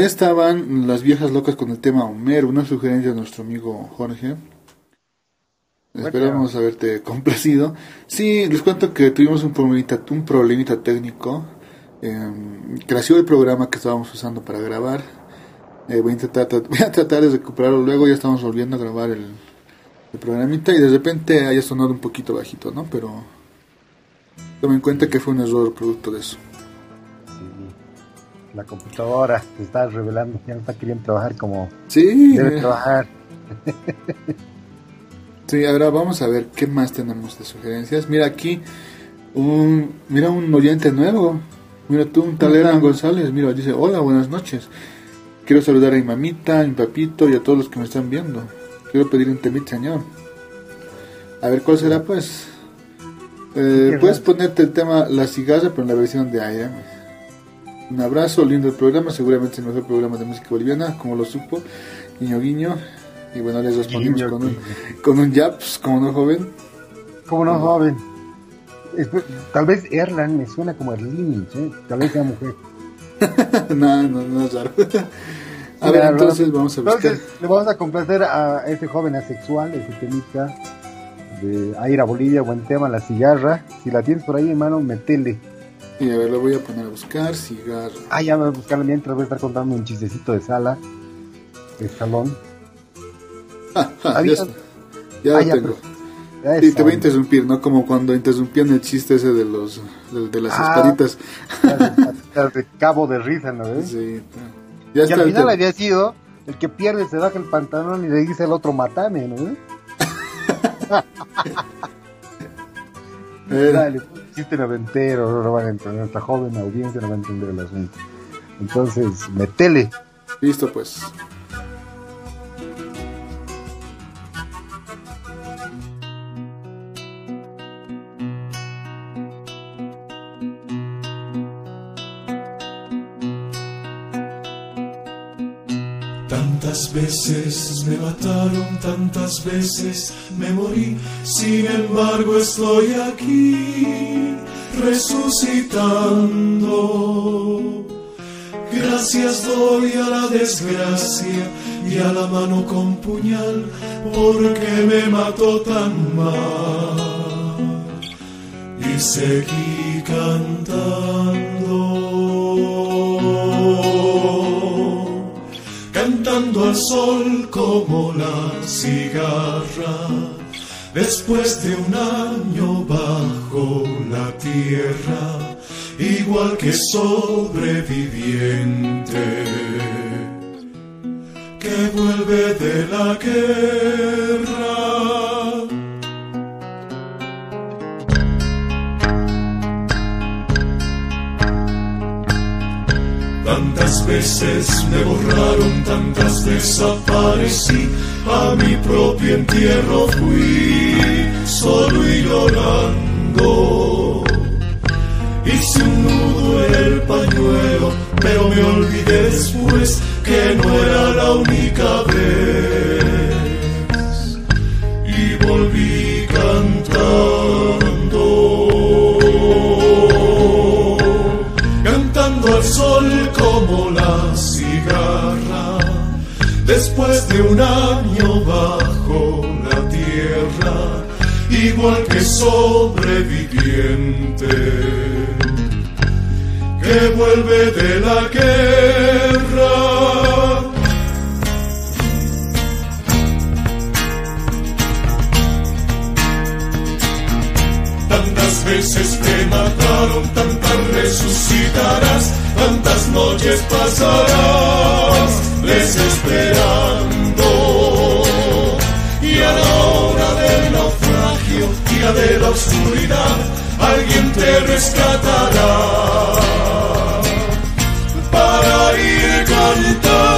ahí estaban las viejas locas con el tema Homero, una sugerencia de nuestro amigo Jorge. Esperamos haberte complacido. Sí, les cuento que tuvimos un problemita, un problemita técnico. Eh, creció el programa que estábamos usando para grabar. Eh, voy, a intentar, *laughs* voy a tratar de recuperarlo luego. Ya estamos volviendo a grabar el, el programita y de repente haya sonado un poquito bajito, ¿no? Pero tomen en cuenta que fue un error producto de eso. La computadora se está revelando, ya no está queriendo trabajar como sí. debe trabajar. Sí, ahora vamos a ver qué más tenemos de sugerencias. Mira aquí, un, mira un oyente nuevo. Mira tú, un tal Eran González. Mira, dice, hola, buenas noches. Quiero saludar a mi mamita, a mi papito y a todos los que me están viendo. Quiero pedir un temita, señor. A ver, ¿cuál será, pues? Eh, puedes ponerte el tema La Cigarra, pero en la versión de AM. Un abrazo, lindo el programa. Seguramente es el mejor programa de música boliviana, como lo supo. Guiño, guiño. Y bueno, les respondimos con un, con un Japs, como no joven. Como no joven. tal vez Erlan me suena como Erlini, ¿sí? tal vez sea mujer. *laughs* no, no, no es raro. *laughs* A ver, entonces vamos a buscar. Entonces, le vamos a complacer a este joven asexual, ese temita de a ir a Bolivia, buen tema, la cigarra. Si la tienes por ahí, hermano, metele. Y a ver, lo voy a poner a buscar, cigarra. Ah, ya voy a buscarla mientras voy a estar contando un chistecito de sala, de salón. *laughs* Ah, ah, ya, ya lo tengo. Y te voy a interrumpir, ¿no? Como cuando interrumpían el chiste ese de los de, las ah, espaditas. *laughs* de cabo de risa, ¿no ves? Sí. Ya y al final había sido el que pierde se baja el pantalón y le dice al otro matame, ¿no? *laughs* Dale, chiste noventero, no, no van a entender, nuestra joven audiencia no va a entender el asunto. Entonces, metele. Listo, pues. Tantas veces me mataron, tantas veces me morí, sin embargo estoy aquí resucitando. Gracias doy a la desgracia y a la mano con puñal, porque me mató tan mal. Y seguí cantando al sol como la cigarra. Después de un año bajo la tierra, igual que sobreviviente que vuelve de la guerra. Me borraron, tantas desaparecí, a mi propio entierro fui, solo y llorando. Hice un nudo en el pañuelo, pero me olvidé después que no era la única vez. Después de un año bajo la tierra, igual que sobreviviente que vuelve de la guerra. Tantas veces te mataron, tantas resucitarás tantas noches pasarás desesperando. Y a la hora del naufragio, día de la oscuridad, alguien te rescatará. Para ir cantando,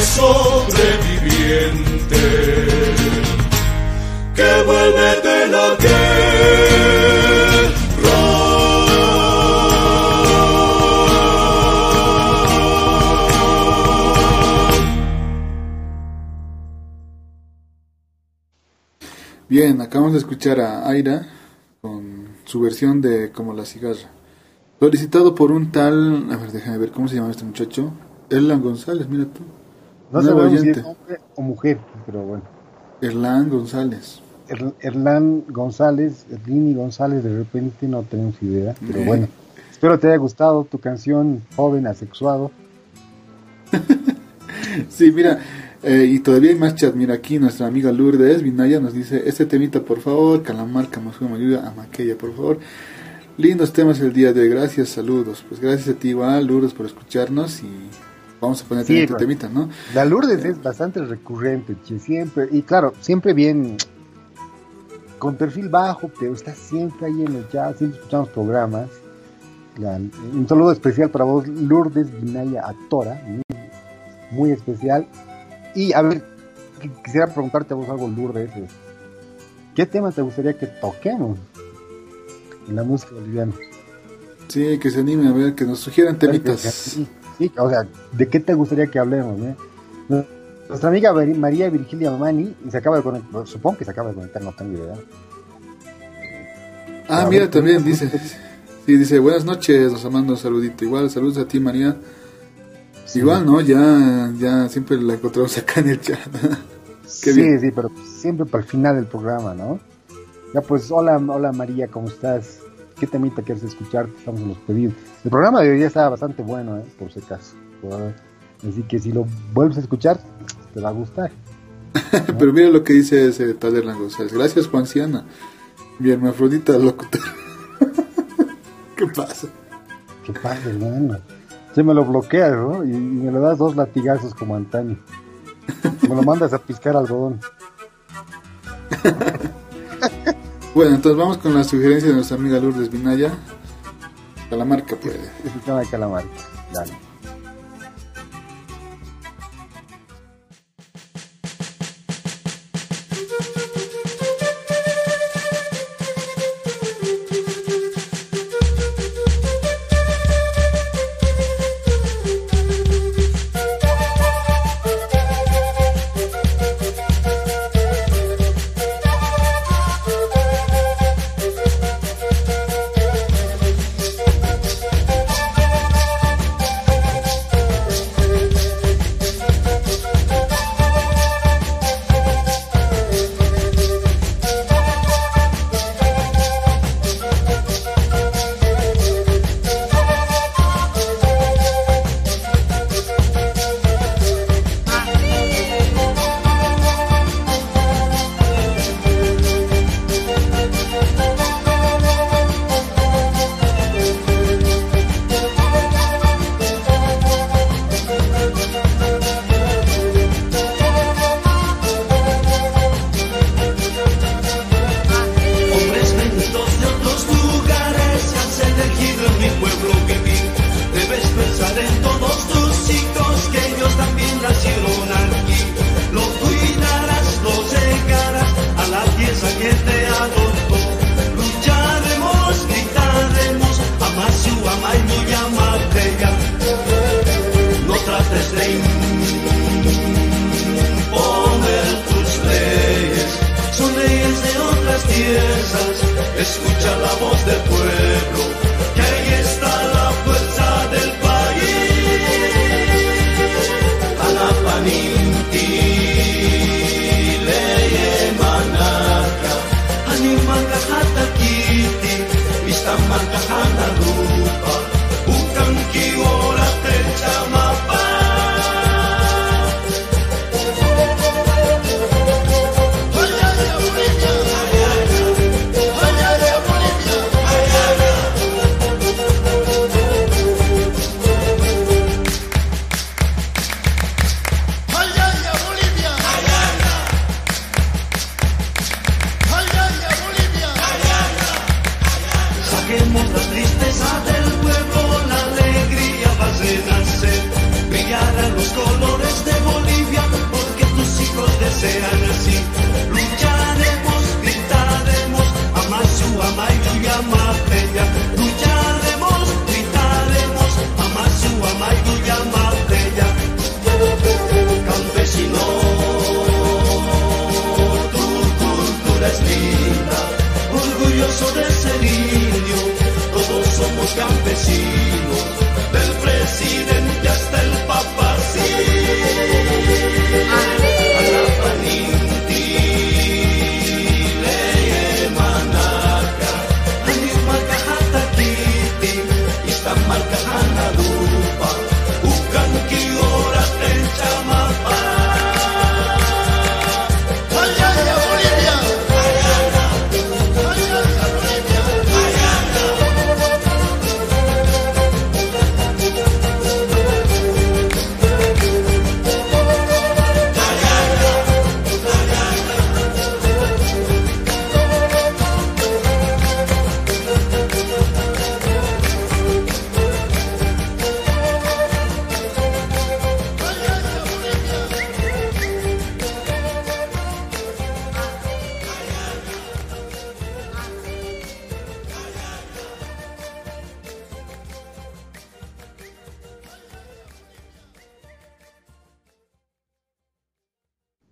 sobreviviente que vuelve de la guerra. Bien, acabamos de escuchar a Aira con su versión de Como la cigarra. Solicitado por un tal. A ver, déjame ver cómo se llama este muchacho. Erlan González, mira tú. No sé si es hombre o mujer, pero bueno. Erlan González. Er, Erlan González, Erlini González, de repente no tenemos idea, pero bueno. Espero te haya gustado tu canción, joven asexuado. *laughs* sí, mira, eh, y todavía hay más chat. Mira aquí nuestra amiga Lourdes Vinaya nos dice, este temita por favor, Calamarca, me ayuda a Maquella, por favor. Lindos temas el día de hoy, gracias, saludos. Pues gracias a ti igual, Lourdes, por escucharnos y vamos a poner este temita, ¿no? La Lourdes es bastante recurrente, siempre, y claro, siempre bien con perfil bajo, pero está siempre ahí en el chat, siempre escuchamos programas. un saludo especial para vos, Lourdes Vinaya Actora, muy especial. Y a ver, quisiera preguntarte a vos algo, Lourdes. ¿Qué tema te gustaría que toquemos en la música boliviana? Sí, que se anime a ver, que nos sugieran temitas. Sí, o sea, ¿de qué te gustaría que hablemos? Eh? Nuestra amiga María Virgilia Mamani se acaba de conectar, supongo que se acaba de conectar, no tengo idea. Ah, mira, también dice, sí, dice, buenas noches, nos manda un saludito. Igual, saludos a ti, María. Igual, ¿no? Ya, ya siempre la encontramos acá en el chat. *laughs* sí, sí, pero siempre para el final del programa, ¿no? Ya pues, hola, hola María, ¿cómo estás? ¿Qué temita quieres escuchar? Estamos en los pedidos. El programa de hoy día estaba bastante bueno, ¿eh? Por si acaso. Así que si lo vuelves a escuchar, te va a gustar. *laughs* pero mira lo que dice ese Tader González. Gracias, Juanciana. Mi hermafrodita locutor. *laughs* ¿Qué pasa? ¿Qué pasa, hermano? Se me lo bloqueas, ¿no? Y, me lo das dos latigazos como antaño. Me lo mandas a piscar algodón. *laughs* bueno, entonces vamos con la sugerencia de nuestra amiga Lourdes Vinaya. Calamarca, pues. El tema de Calamarca, dale.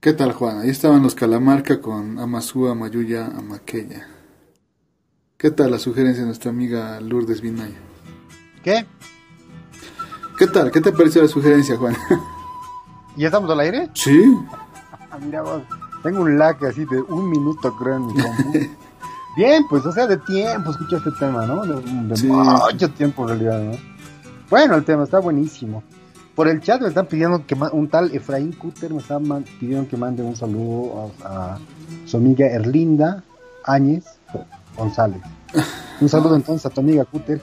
¿Qué tal, Juan? Ahí estaban los Calamarca con Amasúa, Mayuya, Amaqueya. ¿Qué tal la sugerencia de nuestra amiga Lourdes Vinaya? ¿Qué? ¿Qué tal? ¿Qué te pareció la sugerencia, Juan? *laughs* ¿Ya estamos al aire? Sí. *laughs* Mira vos, tengo un lag así de un minuto, creo, en mi compu. *laughs* Bien, pues, o sea, de tiempo escucho este tema, ¿no? De, mucho tiempo, en realidad, ¿no? Bueno, el tema está buenísimo. Por el chat me están pidiendo que un tal Efraín Cutter me está pidiendo que mande un saludo a, su amiga Erlinda Áñez González. Un saludo entonces a tu amiga Cutter.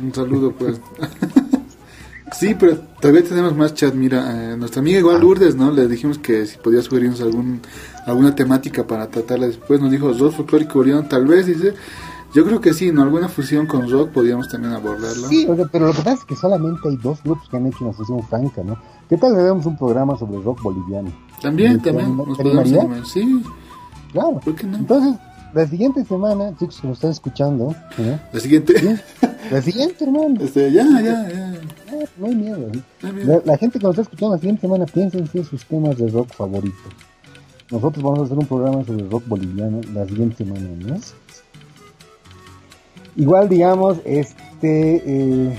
Un saludo, pues. *laughs* sí, pero todavía tenemos más chat. Mira, eh, nuestra amiga igual Lourdes, ¿no? Le dijimos que si podía sugerirnos algún, alguna temática para tratarla después. Nos dijo rock folclórico boliviano, tal vez, dice. Yo creo que sí, ¿no? Alguna fusión con rock podríamos también abordarla. Sí, pero lo que pasa es que solamente hay dos grupos que han hecho una fusión franca, ¿no? ¿Qué tal le damos un programa sobre rock boliviano? También, también. Nos podemos sí. Claro. ¿Por qué no? Entonces, la siguiente semana, chicos que nos están escuchando. ¿La siguiente? La siguiente, hermano. Este, ya, ya, ya. No, hay miedo. La, gente que nos está escuchando la siguiente semana, piensen en sus temas de rock favoritos. Nosotros vamos a hacer un programa sobre rock boliviano la siguiente semana, ¿no? Igual, digamos, este. Eh,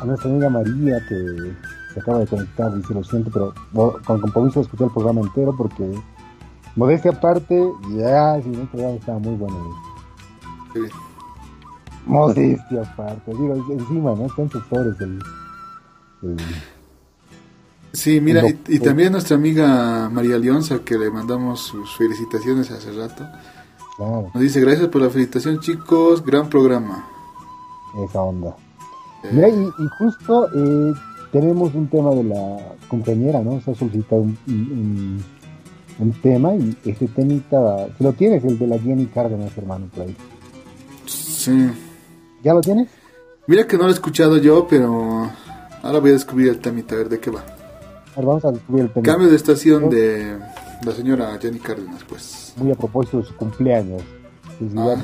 a nuestra amiga María, que se acaba de conectar, dice lo siento, pero con compromiso de escuchar el programa entero porque modestia aparte, ya, el programa estaba muy bueno. Sí. Modestia aparte, digo, encima, ¿no? Están sectores del, Sí, mira, y, también nuestra amiga María Leonza, que le mandamos sus felicitaciones hace rato. Nos dice, gracias por la felicitación, chicos, gran programa. Esa onda. Eh. Mira, y, justo eh, tenemos un tema de la compañera, ¿no? Se ha solicitado un, un, tema y ese temita, si lo tienes, el de la Jenny Cárdenas, hermano, por ahí. Sí. ¿Ya lo tienes? Mira que no lo he escuchado yo, pero ahora voy a descubrir el temita, a ver de qué va. vamos a descubrir el tema. Cambio de estación de la señora Jenny Cárdenas, pues. Muy a propósito de su cumpleaños. Ah.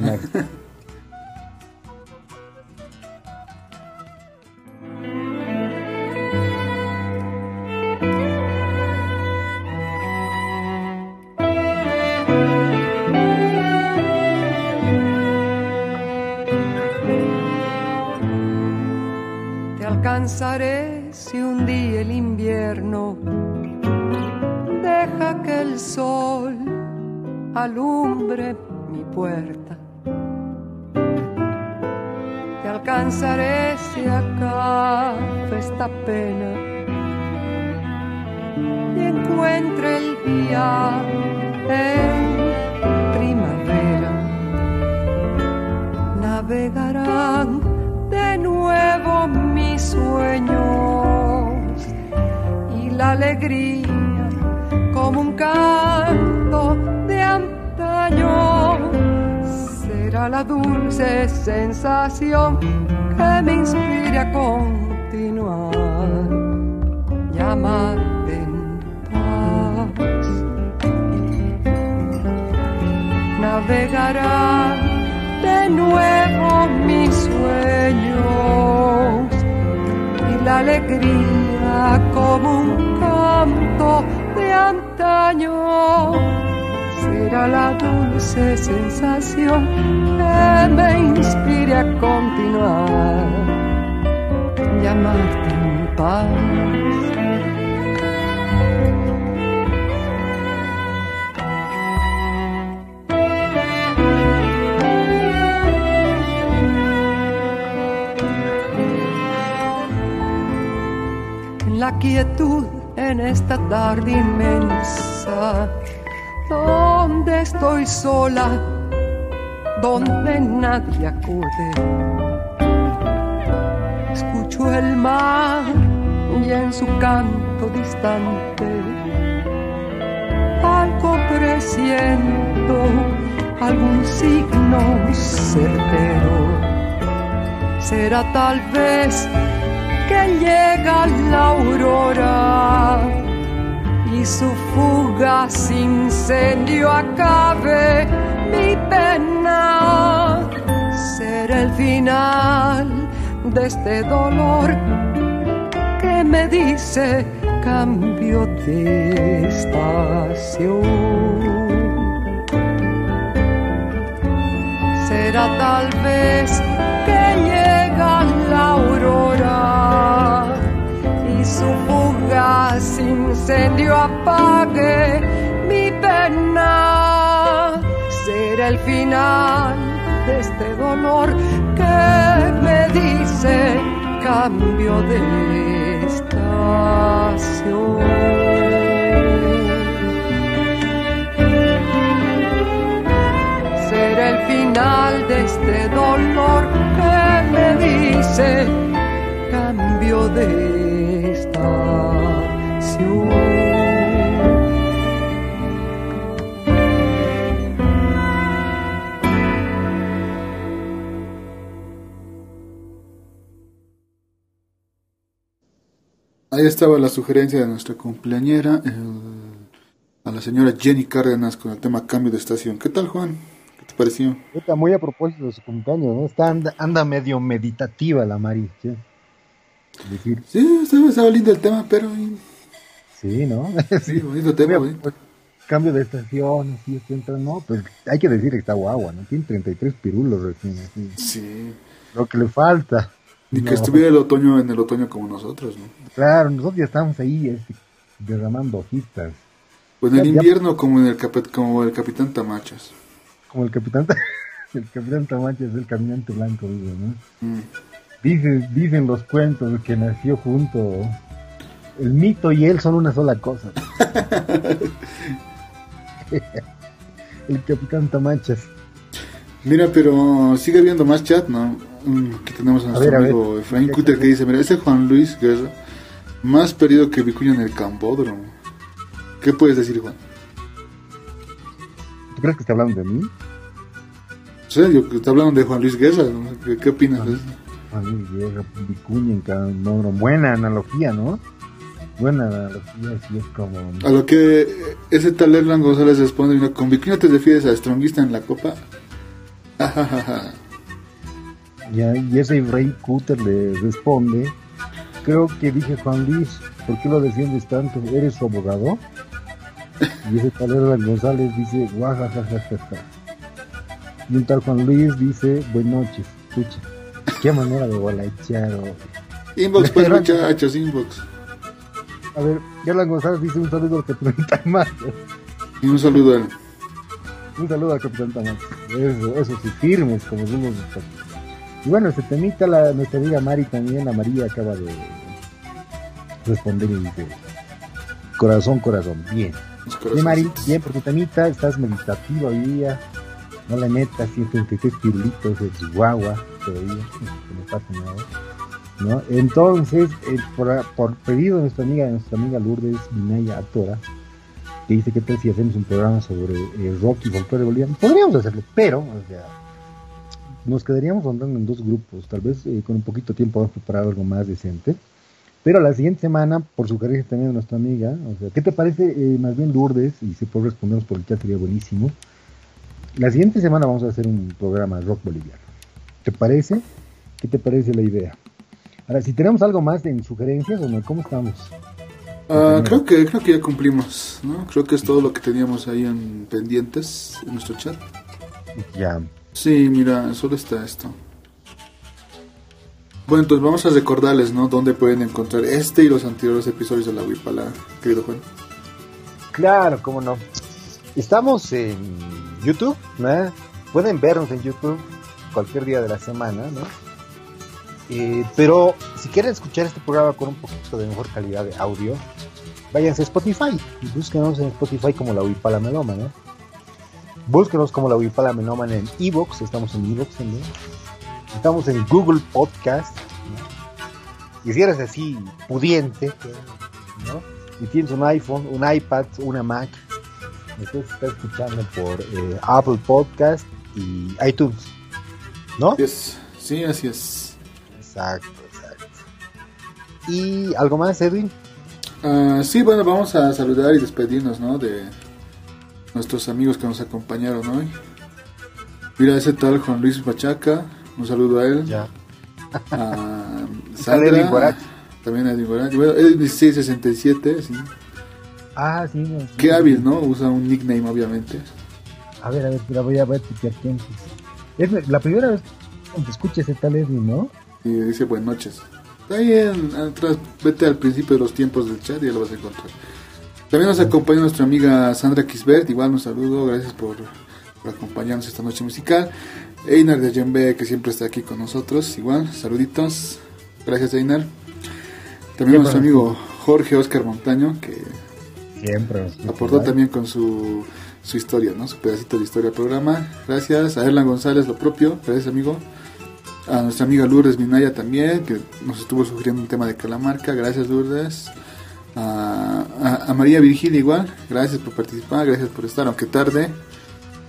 Te alcanzaré si un día el invierno deja que el sol alumbre mi puerta. Te alcanzaré si acá esta pena y encuentre el día en primavera. Navegarán de nuevo mis sueños y la alegría como un canto de antaño. Será la dulce sensación que me inspire a continuar y amarte en paz. Navegará de nuevo mis sueños y la alegría como un canto será la dulce sensación que me inspire a continuar y amarte en paz. La quietud en esta tarde inmensa, donde estoy sola, donde nadie acude. Escucho el mar y en su canto distante algo presiento, algún signo certero. Será tal vez que llega la aurora y su fugaz incendio acabe mi pena. Será el final de este dolor que me dice cambio de estación. Será tal vez que llega la aurora incendio apague mi pena. Será el final de este dolor que me dice cambio de estación. Será el final de este dolor que me dice cambio de estación. Ahí estaba la sugerencia de nuestra cumpleañera, a la señora Jenny Cárdenas con el tema cambio de estación. ¿Qué tal, Juan? ¿Qué te pareció? Está muy a propósito de su cumpleaños, ¿no? Está, anda, medio meditativa la Mari, ¿sí? Sí, estaba, lindo el tema, pero... Sí, ¿no? *laughs* sí, bonito tema, pues, cambio de estación, así, no, pues hay que decir que está guagua, ¿no? Tiene 33 pirulos recién, Sí. Lo que le falta. Ni que estuviera el otoño en el otoño como nosotros, ¿no? Claro, nosotros ya estamos ahí este, derramando hojitas. Pues en el invierno como en el como el capitán Tamachas. Como el capitán *laughs* el capitán Tamachas el caminante blanco, ¿no? Mm. Dicen, dicen los cuentos que nació junto. El mito y él son una sola cosa. *laughs* el capitán Tamachas. Mira, pero sigue habiendo más chat, ¿no? Mm, aquí tenemos a nuestro amigo Efraín Cutter que dice, mira, ese Juan Luis Guerra, más perdido que Vicuña en el Campódromo. ¿Qué puedes decir, Juan? ¿Tú crees que está hablando de mí? Sí, yo que está hablando de Juan Luis Guerra, ¿qué, opinas Juan, de eso? Juan Luis Guerra, Vicuña en Campódromo, buena analogía, ¿no? Buena analogía, sí es como... A lo que ese tal Erlan González responde, ¿con Vicuña te refieres a Stronguista en la Copa? *laughs* y ese Rey Cutter le responde, creo que dije Juan Luis, ¿por qué lo defiendes tanto? ¿Eres su abogado? Y ese tal González dice, guajajajaja. Y un tal Juan Luis dice, buenas noches, escucha. Qué manera de volachar. Inbox, pues *laughs* muchachos, inbox. A ver, Gerlan González dice un saludo al Capitán más. Y un saludo a él. Un saludo al Capitán Tamás. Eso, eso sí, firmes, como decimos. Y bueno, se temita la, nuestra amiga Mari también, la María acaba de responder y dice, corazón, corazón, bien. Bien, Mari, bien, porque temita, estás meditativa hoy día, no le metas 133 pirulitos de guagua todavía, que no pasa nada. Entonces, eh, por, pedido de nuestra amiga, nuestra amiga Lourdes Minaya Atora, que dice que tal si hacemos un programa sobre eh, rock y folclore boliviano, podríamos hacerlo, pero, nos quedaríamos andando en dos grupos, tal vez eh, con un poquito de tiempo vamos a preparar algo más decente. Pero la siguiente semana, por sugerencia también de nuestra amiga, o sea, ¿qué te parece más bien Lourdes? Y si puedes respondernos por el chat sería buenísimo. La siguiente semana vamos a hacer un programa rock boliviano. ¿Te parece? ¿Qué te parece la idea? Ahora, si tenemos algo más en sugerencias o no, ¿cómo estamos? Uh, creo que creo que ya cumplimos, ¿no? Creo que es todo lo que teníamos ahí en pendientes en nuestro chat. Ya. Sí, mira, solo está esto. Bueno, entonces vamos a recordarles, ¿no? Dónde pueden encontrar este y los anteriores episodios de la Wipala, querido Juan. Claro, cómo no. Estamos en YouTube, ¿no? Pueden vernos en YouTube cualquier día de la semana, ¿no? Eh, pero si quieren escuchar este programa con un poquito de mejor calidad de audio, váyanse a Spotify y búsquenos en Spotify como la Wipala Meloma, ¿no? Búsquenos como la Wipala Menoman en Evox, estamos en Evox también. Estamos en Google Podcast. Y si eres así pudiente, ¿no? y tienes un iPhone, un iPad, una Mac, entonces estás escuchando por eh, Apple Podcast y iTunes, ¿no? Sí, así es. Exacto, exacto. ¿Y algo más, Edwin? Uh, sí, bueno, vamos a saludar y despedirnos, ¿no? De nuestros amigos que nos acompañaron hoy. Mira, ese tal Juan Luis Pachaca, un saludo a él. Ya. A *laughs* Sandra, También Edwin Morán. Bueno, Edwin 1667, sí. Ah, sí. No, Qué hábil, ¿no? Usa un nickname, obviamente. A ver, a ver, la voy a ver quién es. Es la primera vez que escuché ese tal Edwin, ¿no? Y dice buenas noches. Ahí atrás, vete al principio de los tiempos del chat y ya lo vas a encontrar. También nos acompaña nuestra amiga Sandra Kisbert, igual un saludo, gracias por, por acompañarnos esta noche musical. Einar de Yembe, que siempre está aquí con nosotros, igual, saluditos. Gracias, Einar. También nuestro amigo Jorge Oscar Montaño, que siempre aportó también con su, su historia, ¿no? Su pedacito de historia al programa. Gracias. A Erlan González, lo propio. Gracias, amigo. A nuestra amiga Lourdes Minaya también, que nos estuvo sugiriendo un tema de Calamarca. Gracias, Lourdes. A, a, María Virgilia igual, gracias por participar, gracias por estar, aunque tarde,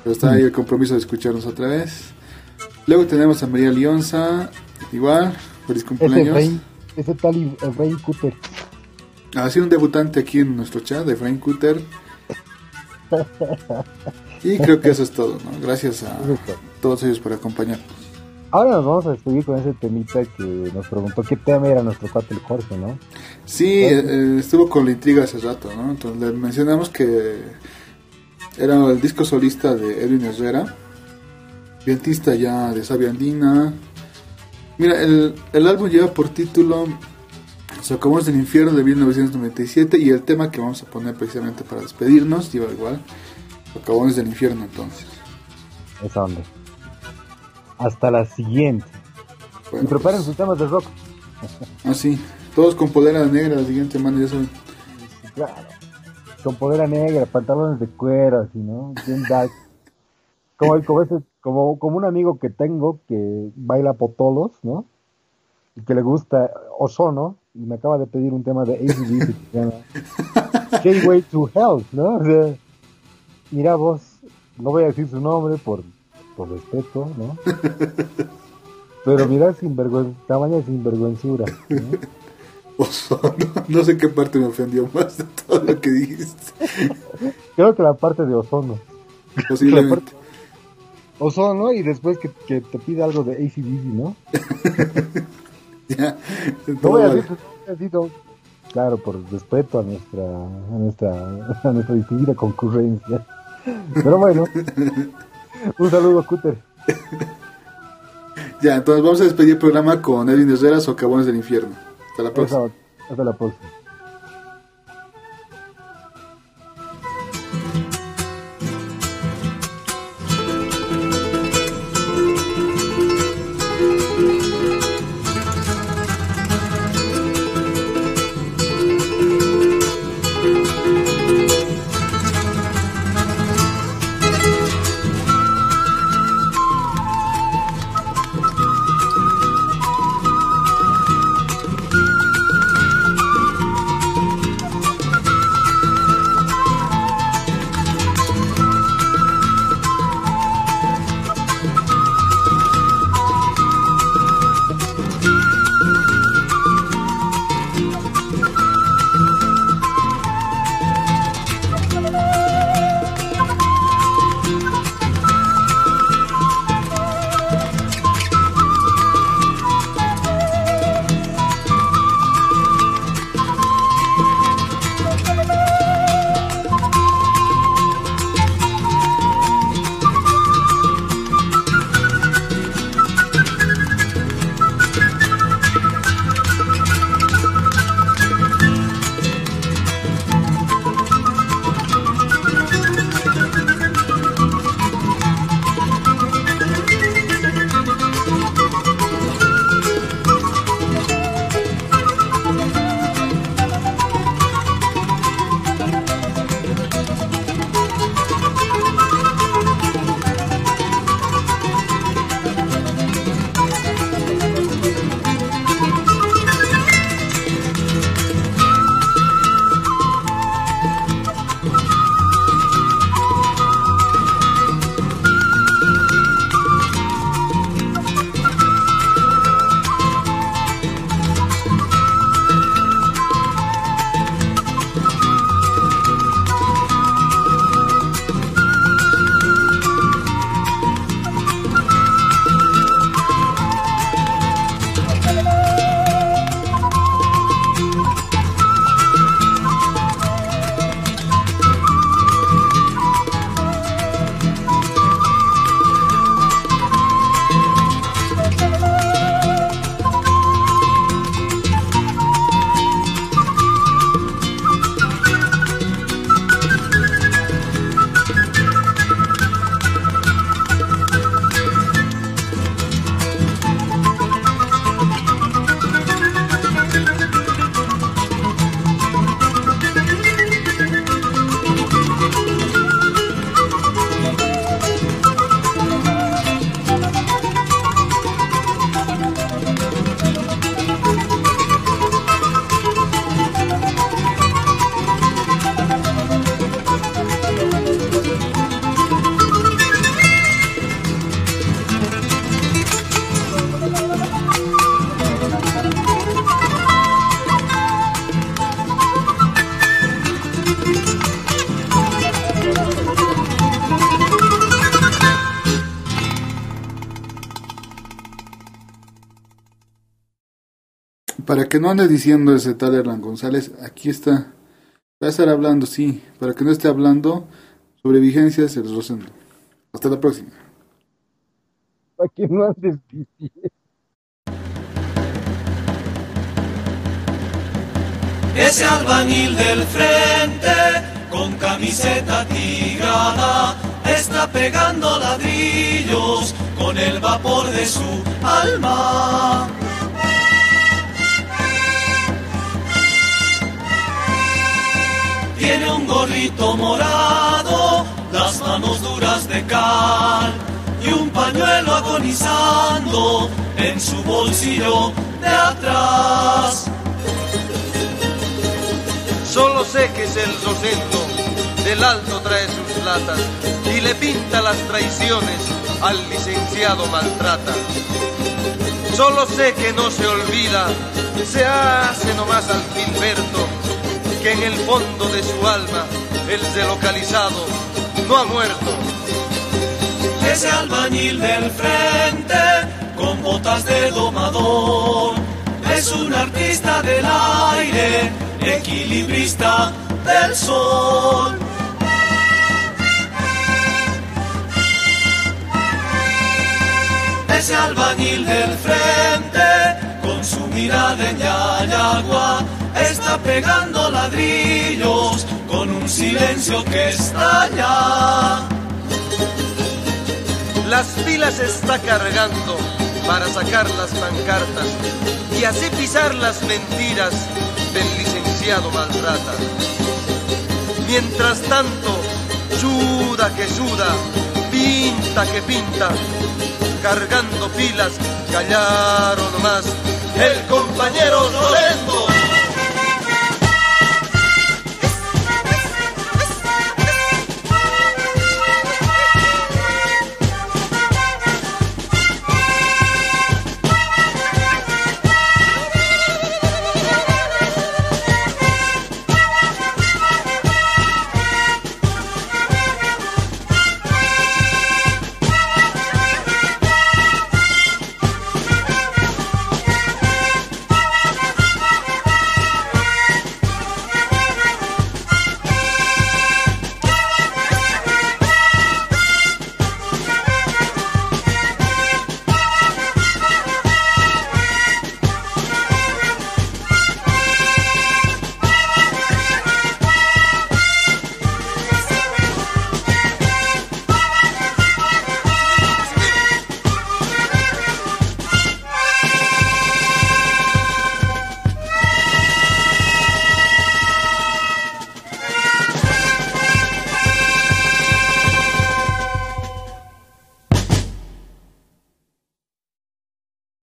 pero está ahí el compromiso de escucharnos otra vez. Luego tenemos a María Lionza, igual, feliz cumpleaños. Ese, tal Efraín Cutter. Ha sido un debutante aquí en nuestro chat, de Efraín Cutter. *laughs* y creo que eso es todo, ¿no? Gracias a todos ellos por acompañarnos. Ahora nos vamos a despedir con ese temita que nos preguntó qué tema era nuestro cuate el Jorge, ¿no? Sí, eh, estuvo con la intriga hace rato, ¿no? Entonces le mencionamos que era el disco solista de Edwin Herrera, vientista ya de Sabia Andina. Mira, el, el álbum lleva por título Socavos del Infierno de 1997 y el tema que vamos a poner precisamente para despedirnos lleva igual Socavones del Infierno entonces. Esa onda. Hasta la siguiente. y preparen pues. sus temas de rock. Ah, sí. Todos con polera negra, la siguiente semana ya saben. Claro. Con polera negra, pantalones de cuero, así, ¿no? Bien dark. Como, como, ese, como, como un amigo que tengo que baila potolos, ¿no? Y que le gusta Ozono, y me acaba de pedir un tema de ACDC que se llama *laughs* Gateway to Hell, ¿no? O sea, mira vos, no voy a decir su nombre por por respeto, ¿no? Pero mira, sinvergüenza, tamaña sinvergüenzura. ¿no? *laughs* Ozono, no sé qué parte me ofendió más de todo lo que dijiste. Creo que la parte de Ozono. Posiblemente. *laughs* Ozono y después que, que, te pide algo de ACDC, ¿no? *laughs* ya, no voy a decir, claro, por respeto a nuestra, a nuestra, a nuestra distinguida concurrencia. Pero bueno. *laughs* Un saludo, Cutter. ya, entonces vamos a despedir el programa con Edwin Herrera, Cabones del Infierno. Hasta la próxima. Hasta la próxima. Para que no ande diciendo ese tal Erlan González, aquí está. Va a estar hablando, sí, para que no esté hablando sobre vigencias el Rosendo. Hasta la próxima. Para que no andes Ese albañil del frente con camiseta tirada está pegando ladrillos con el vapor de su alma. Tiene un gorrito morado, las manos duras de cal y un pañuelo agonizando en su bolsillo de atrás. Solo sé que es el Rosendo, del alto trae sus latas y le pinta las traiciones al licenciado maltrata. Solo sé que no se olvida, se hace nomás al Gilberto, que en el fondo de su alma el delocalizado no ha muerto. Ese albañil del frente, con botas de domador, es un artista del aire equilibrista del sol. Ese albañil del frente, con su mirada en Yayagua, está pegando ladrillos con un silencio que estalla. Las pilas está cargando para sacar las pancartas y así pisar las mentiras del licenciado maltrata. Mientras tanto, suda que suda, pinta que pinta, cargando pilas, callaron más el compañero Lorenzo.